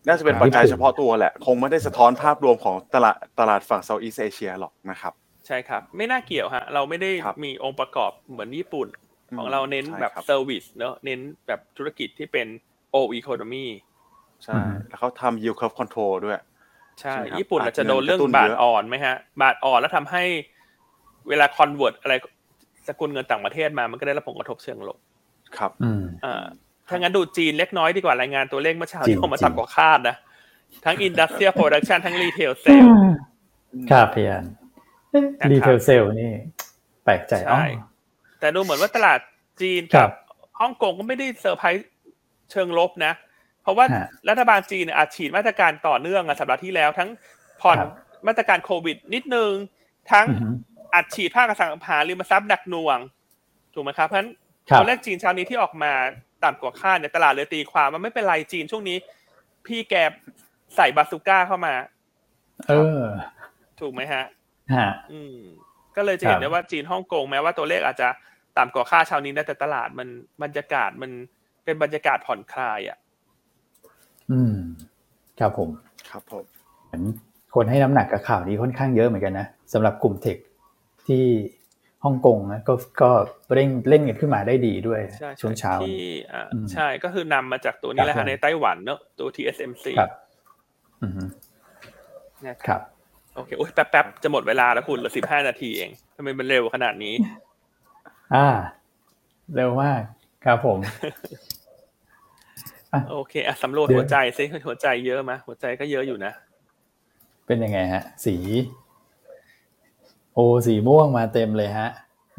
น่าจะเป็นครับปัจจัยเฉพาะตัวแหละ คงไม่ได้สะท้อนภาพรวมของตลาดตลาดฝั่ง Southeast Asia หรอกนะครับ ใช่ครับ ไม่น่าเกี่ยวฮะ เราไม่ได้ครับมีองค์ประกอบเหมือนญี่ปุ่น ของเราเน้นใช่แบบครับ service เนอะเน้นแบบธุรกิจที่เป็นโอ economy ใช่ แล้วเขาทำ yield curve control ด้วย ใช่ใช่ครับญี่ปุ่นอาจจะโดนเรื่องกระตุ้นบาทเยอะอ่อนไหมฮะ บาทอ่อนแล้วทำให้เวลา convert อะไรสกุลเงินต่างประเทศมา มันก็ได้รับผลกระทบเชิงลบ ครับ อืมอ่าถ้างั้นดูจีนเล็กน้อยดีกว่ารายงานตัวเลขเมื่อเช้าจีนที่ออกมาจีนต่ำกว่าคาดนะ ทั้ง industrial production ทั้ง retail sale ครับพี่อันนะครับ retail sale นี่ แปลกใจอ๋อใช่แต่ดูเหมือนว่าตลาดจีนครักับบฮ่องกงก็ไม่ได้เซอร์ไพรส์เชิงลบนะ เพราะว่าฮะรัฐบาลจีนเนี่ยอัดฉีดมาตรการต่อเนื่องอะสัปดาห์ที่แล้ว ทั้งผ่อนครับมาตรการโควิด นิดนึง ทั้งอือฮึอัดฉีดภาคอสังหาริมทรัพย์หนักหน่วง ถูกไหมครับเพราะฉะนั้นครับตัวเลขจีนเช้านี้ที่ออกมาต่ำกว่าคาดเนี่ยตลาดเลยตีความว่าไม่เป็นไรจีนช่วงนี้ พี่แกใส่บาซูก้าเข้ามา เออ ถูกไหมฮะฮะอืม ก็เลยจะเห็ครันบได้ว่าจีนฮ่องกงแม้ว่าตัวเลขอาจจะต่ำกว่าค่าดเช้านี้นะแต่ตลาดมันบรรยากาศมันเป็นบรรยากาศผ่อนคลายอะ อืม ครับผม ครับผมเหมือนคนให้น้ำหนักกับข่าวนี้ค่อนข้างเยอะเหมือนกันนะสำหรับกลุ่มเทคที่ฮ่องกงนะก็ก็เร่งเล่นกันขึ้นมาได้ดีด้วยใช่ช่วงเช้าที่อ่าอืมใช่ก็คือนำมาจากตัวนี้แหละครัฮะบในไต้หวันเนอะตัว TSMC ครับอือฮึนะคครับรับ โอเคอุ้ยแป๊บๆ จะหมดเวลาแล้วคุณเหลือสิบห้านาทีเองทำไมมันเร็วขนาดนี้ อ่า เร็วมาก ครับผม โอเคอะสำรวจเดี๋ยวหัวใจซิหัวใจเยอะไหมหัวใจก็เยอะอยู่นะ เป็นยังไงฮะ สี โอสีม่วงมาเต็มเลยฮะ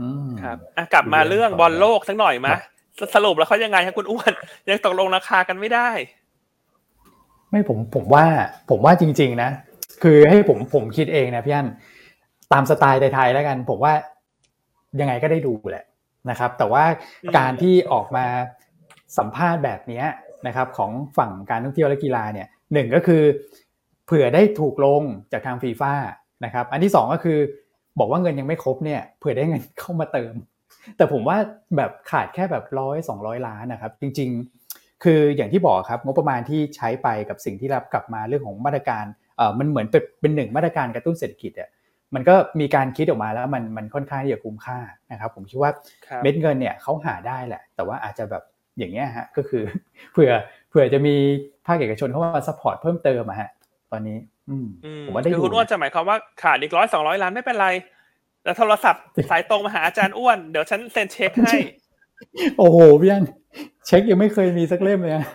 อืมครับอะกลับมาเรื่องบอลโลกสักหน่อยมะสสรุปแล้วเขายังไงครับคุณอ้วน ยังตกลงราคากันไม่ได้ ไม่ผมผมว่า ผมว่าจริง ๆ นะ คือให้ผมผมคิดเองนะพี่อันตามสไตล์ไทยๆแล้วกัน ผมว่ายังไงก็ได้ดูแหละนะครับ แต่ว่าการที่ออกมาสัมภาษณ์แบบนี้นะครับ ของฝั่งการท่องเที่ยวและกีฬาเนี่ยหนึ่งก็คือเผื่อได้ถูกลงจากทางฟีฟ่านะครับ อันที่สองก็คือบอกว่าเงินยังไม่ครบเนี่ยเผื่อได้เงินเข้ามาเติม แต่ผมว่าแบบขาดแค่แบบร้อยสองร้อยล้านนะครับ จริง ๆ คืออย่างที่บอกครับงบประมาณที่ใช้ไปกับสิ่งที่รับกลับมาเรื่องของมาตรการ มันเหมือนเป็นเป็นหนึ่งมาตรการกระตุ้นเศรษฐกิจอะมันก็มีการคิดออกมาแล้วมันมันค่อนข้างที่จะคุ้มค่านะครับ ผมคิดว่าครับเม็ดเงินเนี่ยเขาหาได้แหละ แต่ว่าอาจจะแบบอย่างเงี้ยฮะก็คือเผื่อเผื่อจะมีภาคเอกชนเข้ามา support เพิ่มเติมอะฮะตอนนี้ อืมอืมผมว่าได้คือดูคุณอ้วนจะหมายความว่าขาดอีกร้อยสองร้อยล้านไม่เป็นไร แล้วโทรศัพท์สายตรงมาหาอาจารย์อ้วนเดี๋ยวฉันเซ็นเช็คให้ โอ้โหพี่อันเช็คยังไม่เคยมีสักเล่มเลยอะ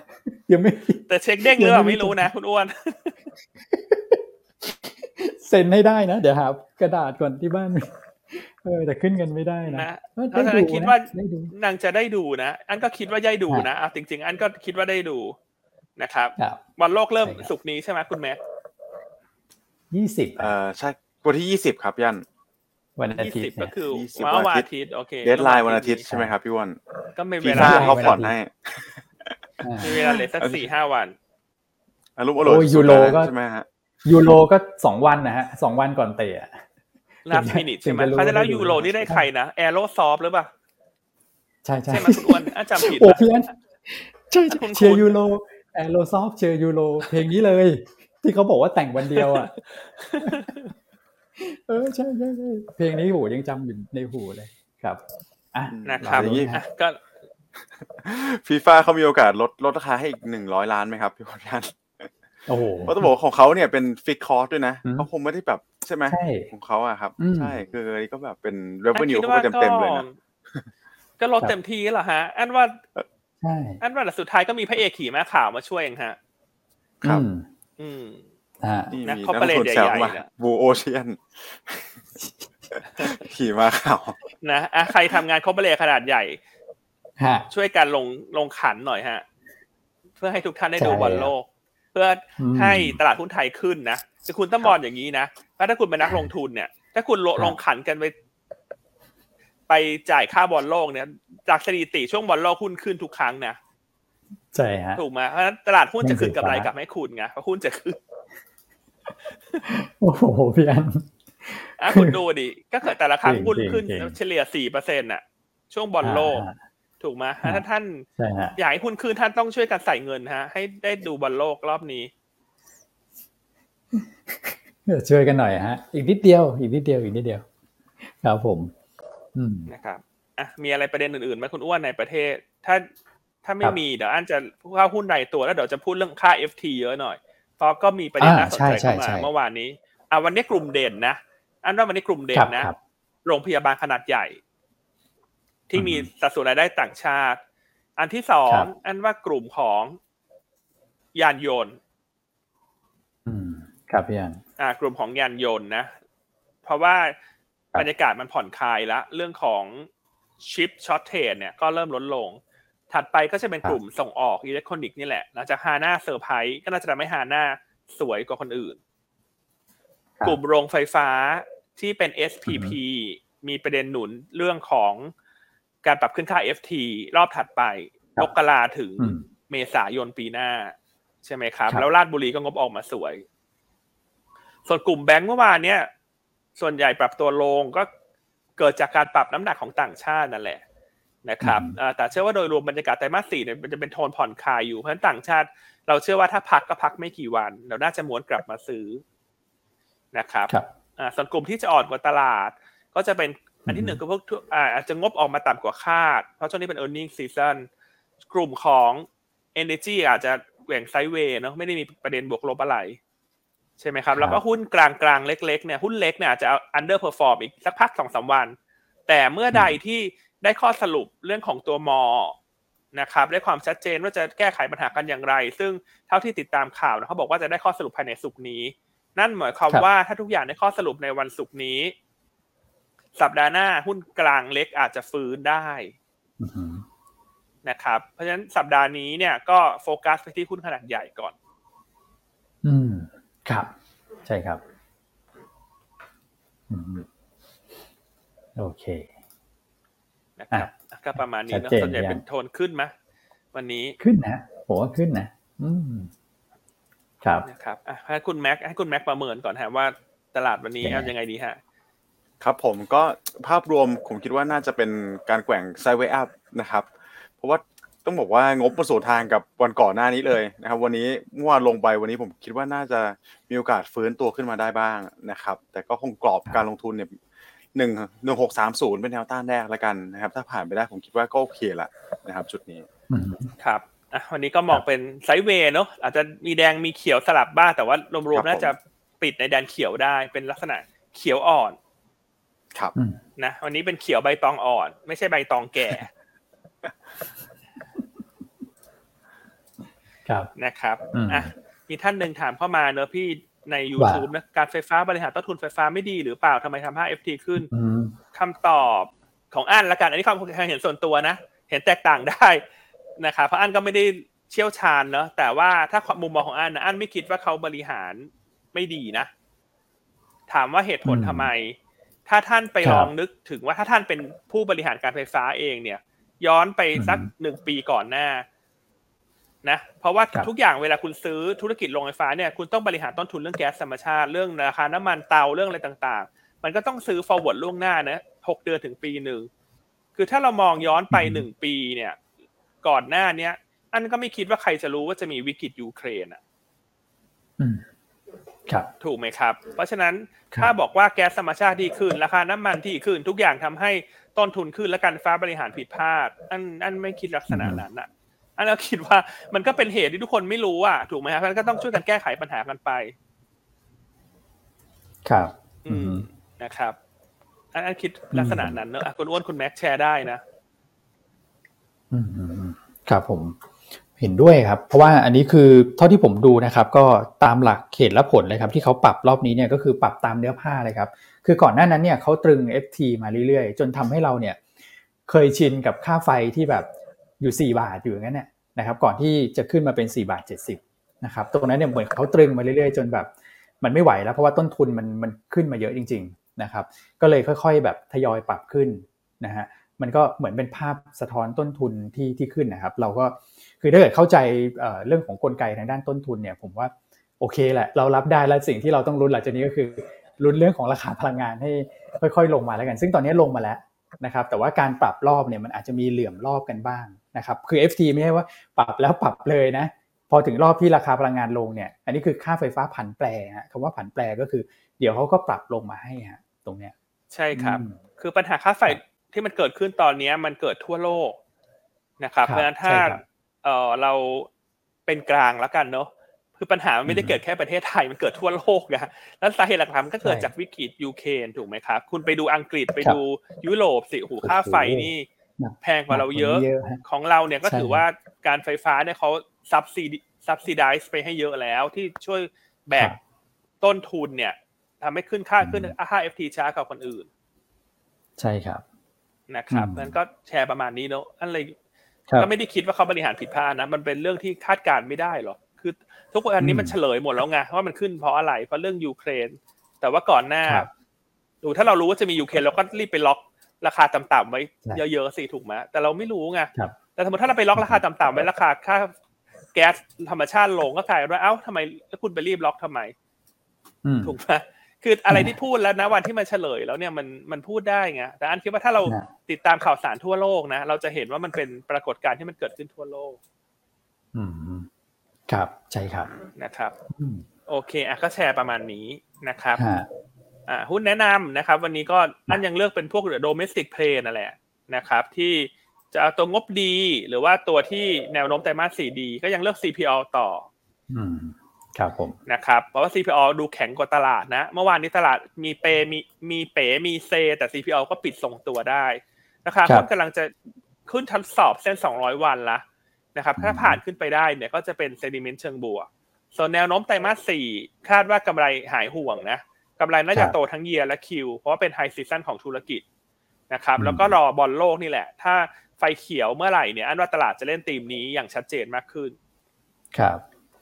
ยังไม่แต่เช็คเด้งหรือเปล่าไม่รู้นะคุณอ้วนเซ็นให้ได้นะเดี๋ยวหากระดาษก่อนที่บ้านเออแต่ขึ้นเงินไม่ได้นะนะเออเพราะฉะนั้นได้คิดว่าได้ดูนางจะได้ดูนะอันก็คิดว่าได้ดูนะเอาจริง ๆ อันก็คิดว่าได้ดูนะครับครับวันโลกเริ่มใช่ครับสุกร์นี้ใช่ไหมคุณแม็กยี่สิบเอ่อใช่วันที่ยี่สิบครับยันวันอายี่ทิตสิบย์ก็เนี่ยคือ20วันวันอาอาทิตย์ทิตย์โอเคเดทไลน์วันอาทิตย์ใช่ไหมครับพี่อ้วันก็ไม่ฟีเวลาฟ่าได้เขาผ่อนให้อ่า มีเวลาเหลือสักสี่ห้าวันอารมณ์อร่อยโอ้ยสุดๆยูโรเลยนะก็ใช่ไหมฮะยูโรก็สองวันนะฮะสองวันก่อนเตะอะลาสมินิใช่ไหมถึงจะรู้เขาจะแล้วว่าได้ดูยูโรนี่ได้ใครนะแอโรซอฟหรือเปล่าใช่ใช่ใช่ไหมคุณอ้วนอาจำผิดโอ้ปะเพี้ยนใช่ใช่คุ้นๆเชียร์ยูโรAerosoft เชียร์ยูโรเพลงนี้เลย ที่เขาบอกว่าแต่งวันเดียวอะเออใช่ใช่ใช่เพลงนี้โหยังจำอยู่ในหูเลยครับอะนะครับอย่างนี้อะก็ ฟีฟ่าเขามีโอกาสลดลดราคาให้อีกหนึ่งร้อยล้านไหมครับพี่วันยันโอ้โหเพราะต้องบอกว่าของเขาเนี่ยเป็นฟิกคอร์สด้วยนะอืมเขาคงไม่ได้แบบใช่ไหมใช่ของเขาอะครับอืมใช่คืออันนี้ก็แบบเป็น revenue คิดเขาว่าเต็มเต็มๆเลยนะก็ลดเต็มที่เหรอฮะ อันว่าใช่อันว่าแต่สุดท้ายก็มีพระเอกขี่ม้าขาวมาช่วยเองฮะ ครับ อืมอืมอ่านี่นะมีเขานักประลงเด็นทุนแซวใหญ่ๆมานะบูโอเชียนขี่มาข่าวนะอะใครทำงานคอมเบเลขนาดใหญ่ฮะ ช่วยกันลงลงขันหน่อยฮะ เพื่อให้ทุกท่านได้ดูใช่บอลโลก เพื่ออมให้ตลาดหุ้นไทยขึ้นนะแต่คุณต้องมองอย่างนี้นะว่าถ้าคุณเป็นนักลงทุนเนี่ย ถ้าคุณลงครับลงขันกันไป ไปจ่ายค่าบอลโลกเนี่ย จากสถิติช่วงบอลโลกหุ้นขึ้นทุกครั้งนะใช่ฮะถูกไหมเพราะฉะนั้นตลาดหุ้นจะคืนไม่กำไรเสียกลับให้คุณไงเพราะหุ้นจะขึ้นโอ้โหพี่อันอะคุณดูดิก็เกิดแต่ละครั้งจริงหุ้นจริงขึ้นจริงเฉลี่ยสี่เปอร์เซ็นต์น่ะ ช่วงบอลโลกอ่า ถูกไหมอ่าถ้าท่านใช่ฮะอยากให้หุ้นขึ้นท่านต้องช่วยกันใส่เงินฮะ ให้ได้ดูบอลโลกรอบนี้เดี๋ยวช่วยกันหน่อยฮะ อีกนิดเดียว อีกนิดเดียว อีกนิดเดียว ครับผม อืมนะครับอะมีอะไรประเด็นอื่นๆไหมคุณอ้วนในประเทศ ถ้าถ้าไม่ครับมีเดี๋ยวอันจะเข้าหุ้นใดตัวแล้วเดี๋ยวจะพูดเรื่องค่า FT เยอะหน่อย เพราะก็มีประเด็นอ่าน่าสนใจใช่ใช่เข้ามาใช่เมื่อวานนี้ อะวันนี้กลุ่มเด่นนะ อันว่าวันนี้กลุ่มเด่ครันบนะครับโรงพยาบาลขนาดใหญ่ ที่มีอืมสัดส่วนรายได้ต่างชาติ อันที่สองครับอันว่ากลุ่มของยานยนต์อืมครับพี่อันอ่ากลุ่มของยานยนต์นะ เพราะว่าครับบรรยากาศมันผ่อนคลายแล้วเรื่องของ chip shortage เนี่ยก็เริ่มลดลง ถัดไปก็จะเป็นกลุ่มส่งออกอิเล็กทรอนิกส์นี่แหละหลังจากฮาน่าเซอร์ไพรส์ก็น่าจะทำให้ฮาน่าสวยกว่าคนอื่นครับกลุ่มโรงไฟฟ้าที่เป็น SPP มีประเด็นหนุนเรื่องของ การปรับขึ้นค่า FT รอบถัดไปครัมบกราถึงอืมเมษายนปีหน้า ใช่ไหมครับครับ แล้วราชบุรีก็งบออกมาสวย ส่วนกลุ่มแบงก์เมื่อวานเนี่ย ส่วนใหญ่ปรับตัวลงก็เกิดจากการปรับน้ำหนักของต่างชาตินั่นแหละนะครับอ่าแต่เชื่อว่าโดยรวมบรรยากาศไตรมาสสี่เนี่ยมันจะเป็นโทนผ่อนคลายอยู่เพราะฉะนั้นต่างชาติ เราเชื่อว่าถ้าพักก็พักไม่กี่วัน เราน่าจะม้วนกลับมาซื้อนะครับครับอ่าส่วนกลุ่มที่จะอ่อนกว่าตลาด ก็จะเป็น อันที่หนึ่งคือพวกทั่วอ่าอาจจะงบออกมาต่ำกว่าคาด เพราะช่วงนี้เป็น e a r n i n g season กลุ่มของ energy อาจจะแหว่งไซด์เวย์เนาะไม่ได้มีประเด็นบวกลบอะไร ใช่ไหมครับครับแล้วก็หุ้นกลางกลางๆเล็กๆเนี่ยหุ้นเล็กเนี่ยอาจจะ underperform อีกสักพักสองสามวัน แต่เมื่อใดที่ได้ข้อสรุปเรื่องของตัวมอนะครับได้ความชัดเจนว่าจะแก้ไขปัญหากันอย่างไร ซึ่งเท่าที่ติดตามข่าวนะเขาบอกว่าจะได้ข้อสรุปภายในสุกร์นี้ นั่นหมายความครับว่าถ้าทุกอย่างได้ข้อสรุปในวันศุกร์นี้ สัปดาห์หน้าหุ้นกลางเล็กอาจจะฟื้นได้อืมนะครับ เพราะฉะนั้นสัปดาห์นี้เนี่ยก็โฟกัสไปที่หุ้นขนาดใหญ่ก่อน อืม ครับ ใช่ครับอืมโอเค นะครับก็ประมาณนี้ชัดเนอะเจนส่วนใหญ่ยังเป็นโทนขึ้นไหมวันนี้ขึ้นนะผมว่าขึ้นนะอืมครับนะครับอะให้คุณแม็กให้คุณแม็กประเมินก่อนฮะว่าตลาดวันนี้ยังไงเอายังไงดีฮะ ครับผมก็ภาพรวมผมคิดว่าน่าจะเป็นการแกว่งไซด์เวย์อัพนะครับ เพราะว่าต้องบอกว่างบมาสู่ทางกับวันก่อนหน้านี้เลยนะครับ วันนี้เมื่อวานลงไปวันนี้ผมคิดว่าน่าจะมีโอกาสฟื้นตัวขึ้นมาได้บ้างนะครับ แต่ก็คงกรอบการลงทุนเนี่ยหนึ่งหนึ่งหกสามศูนย์เป็นแนวต้านแรกแล้วกันนะครับ ถ้าผ่านไปได้ผมคิดว่าก็โอเคละนะครับ จุดนี้อืมครับอะวันนี้ก็มองครับเป็นไซด์เวย์เนอะอาจจะมีแดงมีเขียวสลับบ้างแต่ว่ารวครัมบๆน่าจะปิดในแดนเขียวได้เป็นลักษณะเขียวอ่อน ครับอืมนะวันนี้เป็นเขียวใบตองอ่อน ไม่ใช่ใบตองแก่ ครับนะครับอืมอะมีท่านหนึ่งถามเข้ามาเนอะพี่ใน YouTube นะการไฟฟ้าบริหารต้นทุนไฟฟ้าไม่ดีหรือเปล่าทำไมทำให้ FT ขึ้นอืมคำตอบของอันละกัน อันนี้ความเห็นส่วนตัวนะ เห็นแตกต่างได้นะครับเพราะอันก็ไม่ได้เชี่ยวชาญเนอะแต่ว่าถ้ามุมมองของอันนะอันไม่คิดว่าเขาบริหารไม่ดีนะ ถามว่าเหตุผลอืมทำไม ถ้าท่านไปครับลองนึกถึงว่าถ้าท่านเป็นผู้บริหารการไฟฟ้าเองเนี่ย ย้อนไปสักอืมหนึ่งปีก่อนหน้านะเพราะว่าครับทุกอย่างเวลาคุณซื้อธุรกิจโรงไฟฟ้าเนี่ยคุณต้องบริหารต้นทุนเรื่องแก๊สธรรมชาติเรื่องราคาน้ำมันเตาเรื่องอะไรต่าง ๆ มันก็ต้องซื้อ forward ล่วงหน้านะหกเดือนถึงปีหนึ่งคือถ้าเรามองย้อนไปอืมหนึ่งปีเนี่ย ก่อนหน้าเนี้ยอันก็ไม่คิดว่าใครจะรู้ว่าจะมีวิกฤตยูเครนอะอืมครับ ถูกไหมครับ เพราะฉะนั้นครับถ้าบอกว่าแก๊สธรรมชาติที่ขึ้น ราคาน้ำมันที่ขึ้น ทุกอย่างทำให้ต้นทุนขึ้นและการไฟฟ้าบริหารผิดพลาด อันอันไม่คิดลักษณะนั้นอะ อันเราคิดว่ามันก็เป็นเหตุที่ทุกคนไม่รู้อะถูกไหมครับเพราะฉะนั้นก็ต้องช่วยกันแก้ไขปัญหากันไป ครับ อืมนะครับ อันอันคิดลักษณะนั้นเนอะอะคุณอ้วนคุณแม็กแชร์ได้นะ อืมอืมอืมครับผม เห็นด้วยครับ เพราะว่าอันนี้คือเท่าที่ผมดูนะครับ ก็ตามหลักเขตและผลเลยครับ ที่เขาปรับรอบนี้เนี่ยก็คือปรับตามเนื้อผ้าเลยครับ คือก่อนหน้านั้นเนี่ยเขาตรึง FT มาเรื่อยๆ จนทำให้เราเนี่ยเคยชินกับค่าไฟที่แบบอยู่ 4 บาทอยู่อย่างนั้นเนี่ยนะครับ ก่อนที่จะขึ้นมาเป็น 4 บาท 70นะครับตรงนั้นเนี่ยเหมือนเขาตรึงมาเรื่อยๆ จนแบบ มันไม่ไหวแล้วเพราะว่าต้นทุนมันมันขึ้นมาเยอะจริง ๆนะครับ ก็เลยค่อย ๆ แบบทยอยปรับขึ้นนะฮะมันก็เหมือนเป็นภาพสะท้อนต้นทุนที่ที่ขึ้นนะครับ เราก็ คือถ้าเกิดเข้าใจเอ่อเรื่องของกลไกทางด้านต้นทุนเนี่ยผมว่าโอเคแหละเรารับได้แล้วสิ่งที่เราต้องลุ้นหลังจากนี้ก็คือลุ้นเรื่องของราคาพลังงานให้ค่อยๆ ลงมาแล้วกัน ซึ่งตอนนี้ลงมาแล้วนะครับแต่ว่าการปรับรอบเนี่ยมันอาจจะมีเหลื่อมรอบกันบ้างนะครับคือ FT ไม่ใช่ว่าปรับแล้วปรับเลยนะพอถึงรอบที่ราคาพลังงานลงเนี่ยอันนี้คือค่าไฟฟ้าผันแปรฮะคำว่าผันแปรก็คือ เดี๋ยวเขาก็ปรับลงมาให้ฮะตรงเนี้ยใช่ครับอืมคือปัญหาค่าไฟที่มันเกิดขึ้นตอนเนี้ยมันเกิดทั่วโลกนะครับครับเพราะฉะนั้นถ้าใช่ครับ เออเราเป็นกลางแล้วกันเนาะคือปัญหามันไม่ได้อืมเกิดแค่ประเทศไทยมันเกิดทั่วโลกนะแล้วสาเหตุหลักๆมันก็เกิดใช่จากวิกฤตยูเครนถูกไหมครับคุณไปดูอังกฤษไปครับดูยุโรปสิโอ้โหค่าไฟนี่หนักแพงกว่าเราเยอะหนักกว่านี้เยอะฮะของเราเนี่ยก็ใช่ถือว่าการไฟฟ้าเนี่ยเขาซับซีซับซิไดซ์ไปให้เยอะแล้วที่ช่วยแบกครับต้นทุนเนี่ยทำให้ขึ้นค่าขึ้นอืมค่า FT ช้ากว่าคนอื่น ใช่ครับนะครับอืมนั้นก็แชร์ประมาณนี้เนอะอะไรครับ ก็ไม่ได้คิดว่าเขาบริหารผิดพลาดนะ มันเป็นเรื่องที่คาดการณ์ไม่ได้หรอกคือ ทุกวันนี้อืมมันเฉลยหมดแล้วไงว่ามันขึ้นเพราะอะไร เพราะเรื่องยูเครน แต่ว่าก่อนหน้าครับดูถ้าเรารู้ว่าจะมียูเครนเราก็รีบไปล็อกราคาต่ำๆไว้ใช่เยอะๆสิถูกไหมแต่เราไม่รู้ไงครับแต่สมมติถ้าเราไปล็อกราคาต่ำๆไว้ราคาค่าแก๊สธรรมชาติลงก็กลายเป็นว่าเอ้าทำไมแล้วคุณไปรีบล็อกทำไมอืมถูกไหม คืออะไรอืมที่พูดแล้วนะวันที่มันเฉลยแล้วเนี่ยมันมันพูดได้ไงแต่อันคิดว่าถ้าเรานะติดตามข่าวสารทั่วโลกนะเราจะเห็นว่ามันเป็นปรากฏการณ์ที่มันเกิดขึ้นทั่วโลก อืมครับใช่ครับนะครับอืมโอเคอะก็แชร์ประมาณนี้นะครับฮะอ่าหุ้นแนะนำนะครับ วันนี้ก็อันยังเลือกเป็นพวก domestic play นั่นแหละนะครับ ที่จะเอาตัวงบดี หรือว่าตัวที่แนวโน้มไตรมาสสี่ดี ก็ยังเลือก CPO ต่ออืม ครับผมนะครับเพราะว่า CPO ดูแข็งกว่าตลาดนะ เมื่อวานนี้ตลาดมีเปมีมีเป๋มีเซ แต่ CPO ก็ปิดทรงตัวได้ราคาหุ้นกำลังจะขึ้นทดสอบเส้น 200 วันละนะครับ ถ้าผ่านขึ้นไปได้เนี่ยก็จะเป็น sentiment เชิงบวก ส่วนแนวโน้มไตรมาสสี่คาดว่ากำไรหายห่วงนะกำไรน่าจะโตทั้ง year และ Q เพราะว่าเป็น high season ของธุรกิจนะครับอืมแล้วก็รอบอลโลกนี่แหละ ถ้าไฟเขียวเมื่อไหร่เนี่ย อันว่าตลาดจะเล่นธีมนี้อย่างชัดเจนมากขึ้น ครับ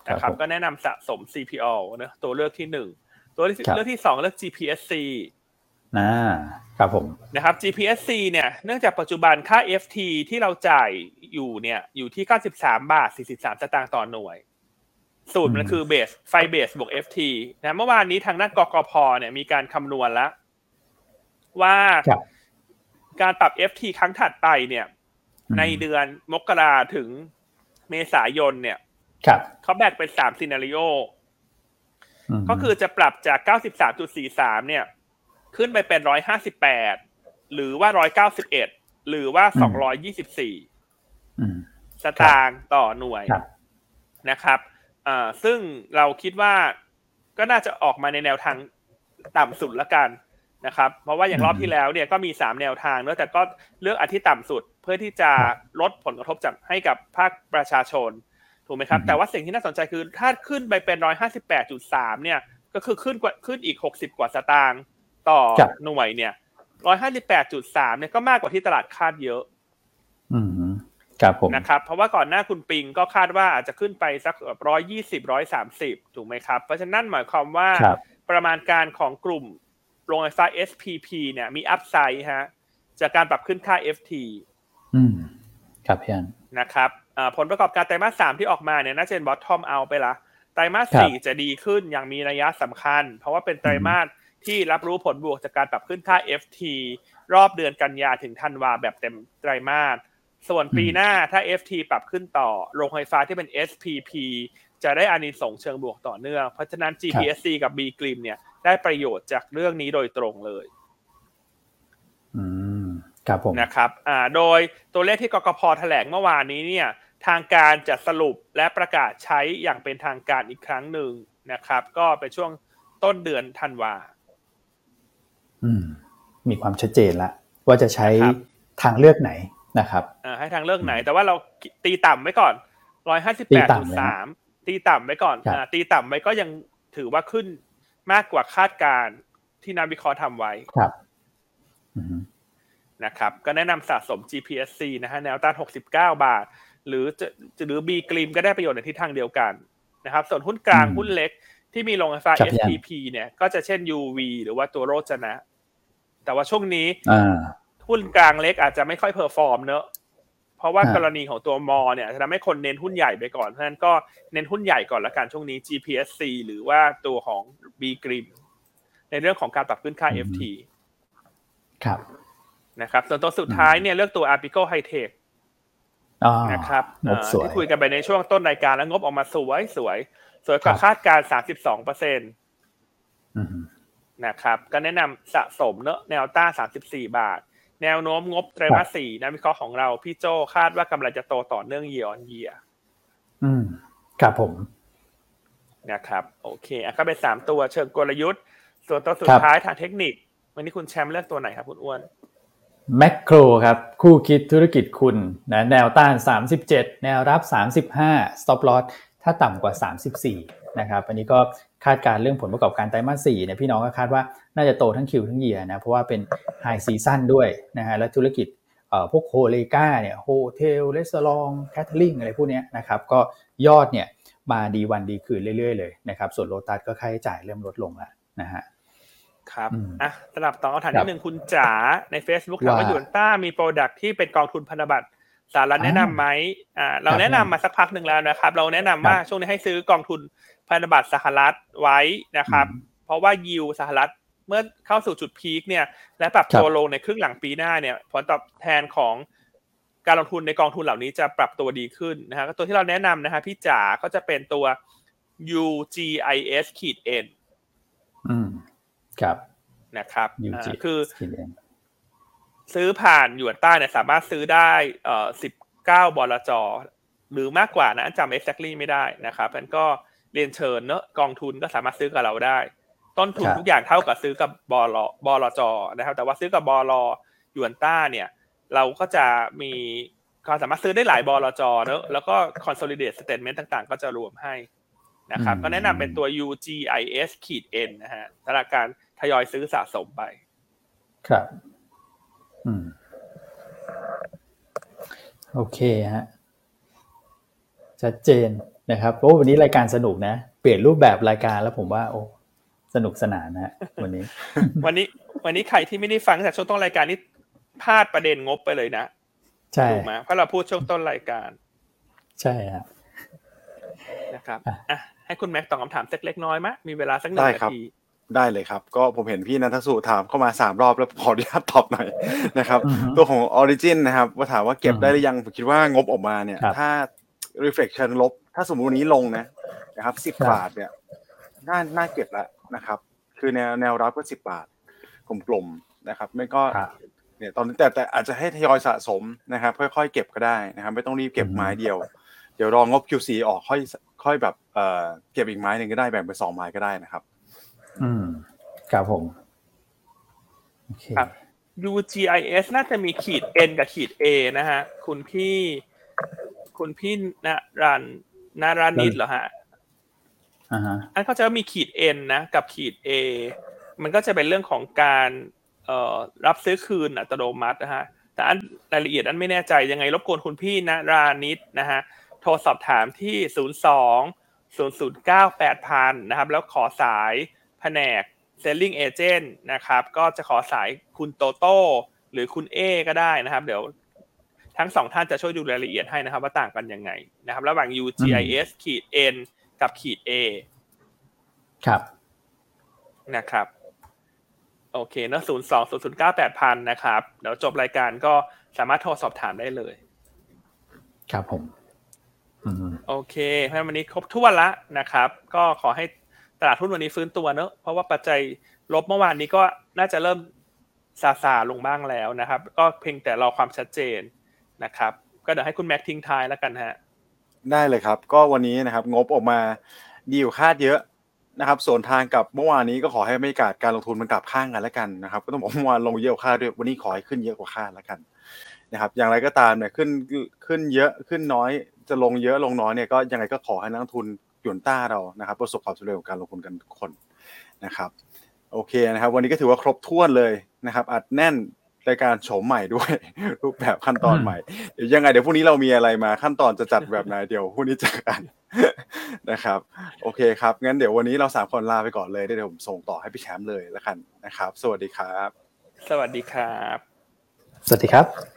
นะครับผมก็แนะนำสะสม CPALL นะตัวเลือกที่หนึ่งตัวเลือกที่ครับเลือกที่สองเลือก GPSC อ่าครับผมนะครับ GPSC เนี่ยเนื่องจากปัจจุบันค่า FT ที่เราจ่ายอยู่เนี่ยอยู่ที่ 93 บาท 43 สตางค์ต่อหน่วย สูตรมันอืมคือ base ไฟ base บวก FT นะเมื่อวานนี้ทางด้านกกพเนี่ยมีการคำนวณแล้ว ว่าครับการปรับ FT ครั้งถัดไปเนี่ยอืมในเดือนมกราถึงเมษายนเนี่ยครับ เขาแบ่งเป็นสาม scenarioมก็คือจะปรับจาก93.43เนี่ย ขึ้นไปเป็น158หรือว่า191หรือว่า224อืมสตางค์ต่อหน่วยครับนะครับอ่าซึ่งเราคิดว่าก็น่าจะออกมาในแนวทางต่ำสุดละกันนะครับ เพราะว่าอย่างรอบอืมที่แล้วเนี่ยก็มี3แนวทางเนอะแต่ก็เลือกอันที่ต่ำสุดเพื่อที่จะลดผลกระทบจากให้กับภาคประชาชน ถูกไหมครับอืมแต่ว่าสิ่งที่น่าสนใจคือถ้าขึ้นไปเป็น158.3เนี่ย ก็คือขึ้นกว่าขึ้นอีก60กว่าสตางค์ต่อครับหน่วยเนี่ย158.3เนี่ยก็มากกว่าที่ตลาดคาดเยอะ อืมครับผมนะครับ เพราะว่าก่อนหน้าคุณปิงก็คาดว่าอาจจะขึ้นไปสักร้อยยี่สิบร้อยสามสิบถูกไหมครับ เพราะฉะนั้นหมายความว่าครับประมาณการของกลุ่มโรงไฟฟ้า SPP เนี่ยมีอัพไซด์ฮะจากการปรับขึ้นค่า FT อืมครับพี่อันนะครับอ่า ผลประกอบการไตรมาสสามที่ออกมาเนี่ยน่าจะเป็นบอททอมเอาไปละไตรมาสครับสี่จะดีขึ้นอย่างมีนัยสำคัญ เพราะว่าเป็นไตรมาสที่รับรู้ผลบวกจากการปรับขึ้นค่า FT รอบเดือนกันยาถึงธันวาแบบเต็มไตรมาสส่วนปีหน้าถ้า FT ปรับขึ้นต่อ โรงไฟฟ้าที่เป็น SPP จะได้อานิสงส์เชิงบวกต่อเนื่อง เพราะฉะนั้น GPSC กับ B กริมเนี่ยได้ประโยชน์จากเรื่องนี้โดยตรงเลย อืม ครับผม นะครับ อ่า โดยตัวเลขที่กกพแถลงเมื่อวานนี้เนี่ย ทางการจะสรุปและประกาศใช้อย่างเป็นทางการอีกครั้งหนึ่งนะครับ ก็เป็นช่วงต้นเดือนธันวาอืมมีความชัดเจนแล้วว่าจะใช้นะครับทางเลือกไหนนะครับอ่าให้ทางเลือกไหน แต่ว่าเราตีต่ำไว้ก่อนร้อยห้าสิบตีแปดต่ำจุดเลยสานะมตีต่ำไว้ก่อนครับอ่าตีต่ำไว้ก็ยังถือว่าขึ้นมากกว่าคาดการณ์ที่นักวิเคราะห์ทำไว้ครับอืมนะครับ ก็แนะนำสะสม GPSC นะฮะแนวต้าน69 บาท หรือจะจะหรือ B กริมก็ได้ประโยชน์ในทิศทางเดียวกันนะครับ ส่วนหุ้นกลางอืมหุ้นเล็กที่มีโรงไฟฟ้าครับพี่อัน SPP เนี่ยก็จะเช่น UV หรือว่าตัวโรจนะ แต่ว่าช่วงนี้อ่าหุ้นกลางเล็กอาจจะไม่ค่อย perform เนอะเพราะว่าฮะกรณีของตัว MORE เนี่ยจะทำให้คนเน้นหุ้นใหญ่ไปก่อนเพราะฉะนั้นก็เน้นหุ้นใหญ่ก่อนละกันช่วงนี้ GPSC หรือว่าตัวของ B กริมในเรื่องของการปรับขึ้นค่า FT ครับนะครับ ส่วนตัวสุดท้ายเนี่ยเลือกตัว Apico High Tech อ่า นะครับงบอ่าสวยที่คุยกันไปในช่วงต้นรายการแล้วงบออกมาสวยสวยสวยกว่าครับคาดการณ์32เปอร์เซ็นตอืมนะครับ ก็แนะนำสะสมเนอะแนวต้าน34บาท แนวโน้มงบไตรมาสสี่นักวิเคราะห์ของเรา พี่โจคาดว่ากำไรจะโตต่อเนื่อง year on year อืมครับผมนะครับ โอเคอะก็เป็นสามตัวเชิงกลยุทธ์ ส่วนตัวสุดครับท้ายทางเทคนิค วันนี้คุณแชมป์เลือกตัวไหนครับคุณอ้วน แมคโครครับคู่คิดธุรกิจคุณนะแนวต้าน 37 แนวรับ 35 stop loss ถ้าต่ำกว่า 34 นะครับอันนี้ก็คาดการณ์เรื่องผลประกอบการไตรมาส4เนี่ยพี่น้องก็คาดว่าน่าจะโตทั้งคิวทั้งเยียนะเพราะว่าเป็นไฮซีซั o นด้วยนะฮะและธุรกิจเอ่อพวก HoReCa เนี่ย hotel resort catering อะไรพวกเนี้ยนะครับก็ยอดเนี่ยมาดีวันดีคืนเรื่อยๆเลยนะครับส่วนโลตัสก็ค่าใช้จ่ายเริ่มลดลงแล้วนะฮะ ครับอืมอะสลับต่อคำถามครันิบดนึงคุณจ๋าใน Facebook ถามว่าว่าหยวนต้ามี product ที่เป็นกองทุนพันธบัตรสหรัฐอ่าแนะนำไหมอ่า เราครับแนะนำมาสักพักหนึ่งแล้วนะครับ เราแนะนำว่าครับช่วงนี้ให้ซื้อกองทุนพันธบัตรสหรัฐไว้นะครับอืมเพราะว่ายิวสหรัฐเมื่อเข้าสู่จุดพีคเนี่ย และปรับตัวครับลงในครึ่งหลังปีหน้าเนี่ย ผลตอบแทนของการลงทุนในกองทุนเหล่านี้จะปรับตัวดีขึ้นนะฮะก็ตัวที่เราแนะนำนะฮะพี่จ๋าก็จะเป็นตัว UGIS ขีด N อืม ครับนะครับ UG อ่าคือคิดเองซื้อผ่านหยวนใต้เนี่ยสามารถซื้อได้เอ่อสิบเก้าบลจหรือมากกว่านะจำ exactly ไม่ได้นะครับมันก็เรียนเชิญเนอะกองทุนก็สามารถซื้อกับเราได้ ต้นทุนครับทุกอย่างเท่ากับซื้อกับบลบลจนะครับ แต่ว่าซื้อกับบลหยวนต้าเนี่ย เราก็จะมีความสามารถซื้อได้หลายบลจเนอะแล้วก็ consolidate statement ต่างๆ ก็จะรวมให้นะครับอืมก็แนะนำเป็นตัว UGIS ขีด N นะฮะสำหรับการ ทยอยซื้อสะสมไป ครับ อืม โอเคฮะชัดเจนนะครับโอ้วันนี้รายการสนุกนะ เปลี่ยนรูปแบบรายการแล้วผมว่า โอ้สนุกสนานนะฮะวันนี้ วันนี้ วันนี้ใครที่ไม่ได้ฟังจากช่วงต้นรายการนี่พลาดประเด็นงบไปเลยนะใช่ถูกไหมเพราะเราพูดช่วงต้นรายการ ใช่ฮะนะครับอะอะให้คุณแม็กตอบคำถามสักเล็กน้อยมะมีเวลาสักหนึ่งได้นาครับที ได้เลยครับ ก็ผมเห็นพี่นันทสุถามเข้ามาสามรอบแล้วขออนุญาตตอบหน่อยนะครับอือฮึตัวของ Origin นะครับว่าถามว่าเก็บอืมได้หรือยังผมคิดว่างบออกมาเนี่ยครับถ้า reflection ลบ ถ้าสมมติวันนี้ลงนะนะครับสิบครับบาทเนี่ยน่าน่าเก็บแล้วนะครับ คือแนวแนวรับก็สิบาทกลมๆนะครับ ไม่ก็ครับเนี่ยตอนนี้แต่แต่อาจจะให้ทยอยสะสมนะครับ ค่อยๆเก็บก็ได้นะครับ ไม่ต้องรีบเก็บอืมไม้เดียว เดี๋ยวรองบ QC ออกค่อยค่อยแบบเอ่อเก็บอีกไม้หนึ่งก็ได้แบ่งเป็นสองไม้ก็ได้นะครับ อืมครับผมโอเคครับ UGIS น่าจะมีขีด N กับขีด A นะฮะ คุณพี่ คุณพี่นรันนารานิดเหรอฮะอ่าฮะอันเขาใจะว่ามีขีด N นะ กับขีด A มันก็จะเป็นเรื่องของการเอ่อรับซื้อคืนอัตโนมัตินะฮะ แต่อันรายละเอียดอันไม่แน่ใจยังไงรบกวนคุณพี่นารานิดนะฮะ โทรสอบถามที่ 02 009 8000 นะครับ แล้วขอสาย แผนก selling agent นะครับ ก็จะขอสายคุณโตโต้หรือคุณเอก็ได้นะครับ เดี๋ยวทั้งสองท่านจะช่วยดูรายละเอียดให้นะครับ ว่าต่างกันยังไงนะครับ ระหว่าง UGIS ขีด N กับขีด A ครับนะครับ โอเคเนอะศูนย์สองศูนย์ศูนย์เก้าแปดพันนะครับ เดี๋ยวจบรายการก็สามารถโทรสอบถามได้เลย ครับผมอืมโอเคเพราะฉะนั้นวันนี้ครบถ้วนละนะครับ ก็ขอให้ ตลาดหุ้นวันนี้ฟื้นตัวเนอะเพราะว่าปัจจัยลบเมื่อวานนี้ก็น่าจะเริ่มซาซาลงบ้างแล้วนะครับ ก็เพียงแต่รอความชัดเจนนะครับ ก็เดี๋ยวให้คุณแม็กทิ้งท้ายแล้วกันฮะได้เลยครับ ก็วันนี้นะครับงบออกมาดีกว่าคาดเยอะนะครับส่วนทางกับเมื่อวานนี้ก็ขอให้บรรยากาศการลงทุนมันกลับข้างกันแล้วกันนะครับ ก็ต้องบอกเมื่อวานลงเยอะกว่าคาดด้วยวันนี้ขอให้ขึ้นเยอะกว่าคาดแล้วกันนะครับ อย่างไรก็ตามเนี่ยขึ้นขึ้นเยอะขึ้นน้อยจะลงเยอะลงน้อยเนี่ยก็ยังไงก็ขอให้นักทุน ยวนต้าเรานะครับประสบความสำเร็จของการลงทุนกันทุกคนนะครับ โอเคนะครับ วันนี้ก็ถือว่าครบถ้วนเลยนะครับ อัดแน่นรายการโฉมใหม่ด้วย รูปแบบขั้นตอนใหม่เดี๋ยวยังไงเดี๋ยวพรุ่งนี้เรามีอะไรมาขั้นตอนจะจัดแบบไหนเดี๋ยวพรุ่งนี้เจอกันนะครับ โอเคครับ งั้นเดี๋ยววันนี้เราสามคนลาไปก่อนเลยเดี๋ยวผมส่งต่อให้พี่แชมป์เลยแล้วกันนะครับ สวัสดีครับ สวัสดีครับ สวัสดีครับ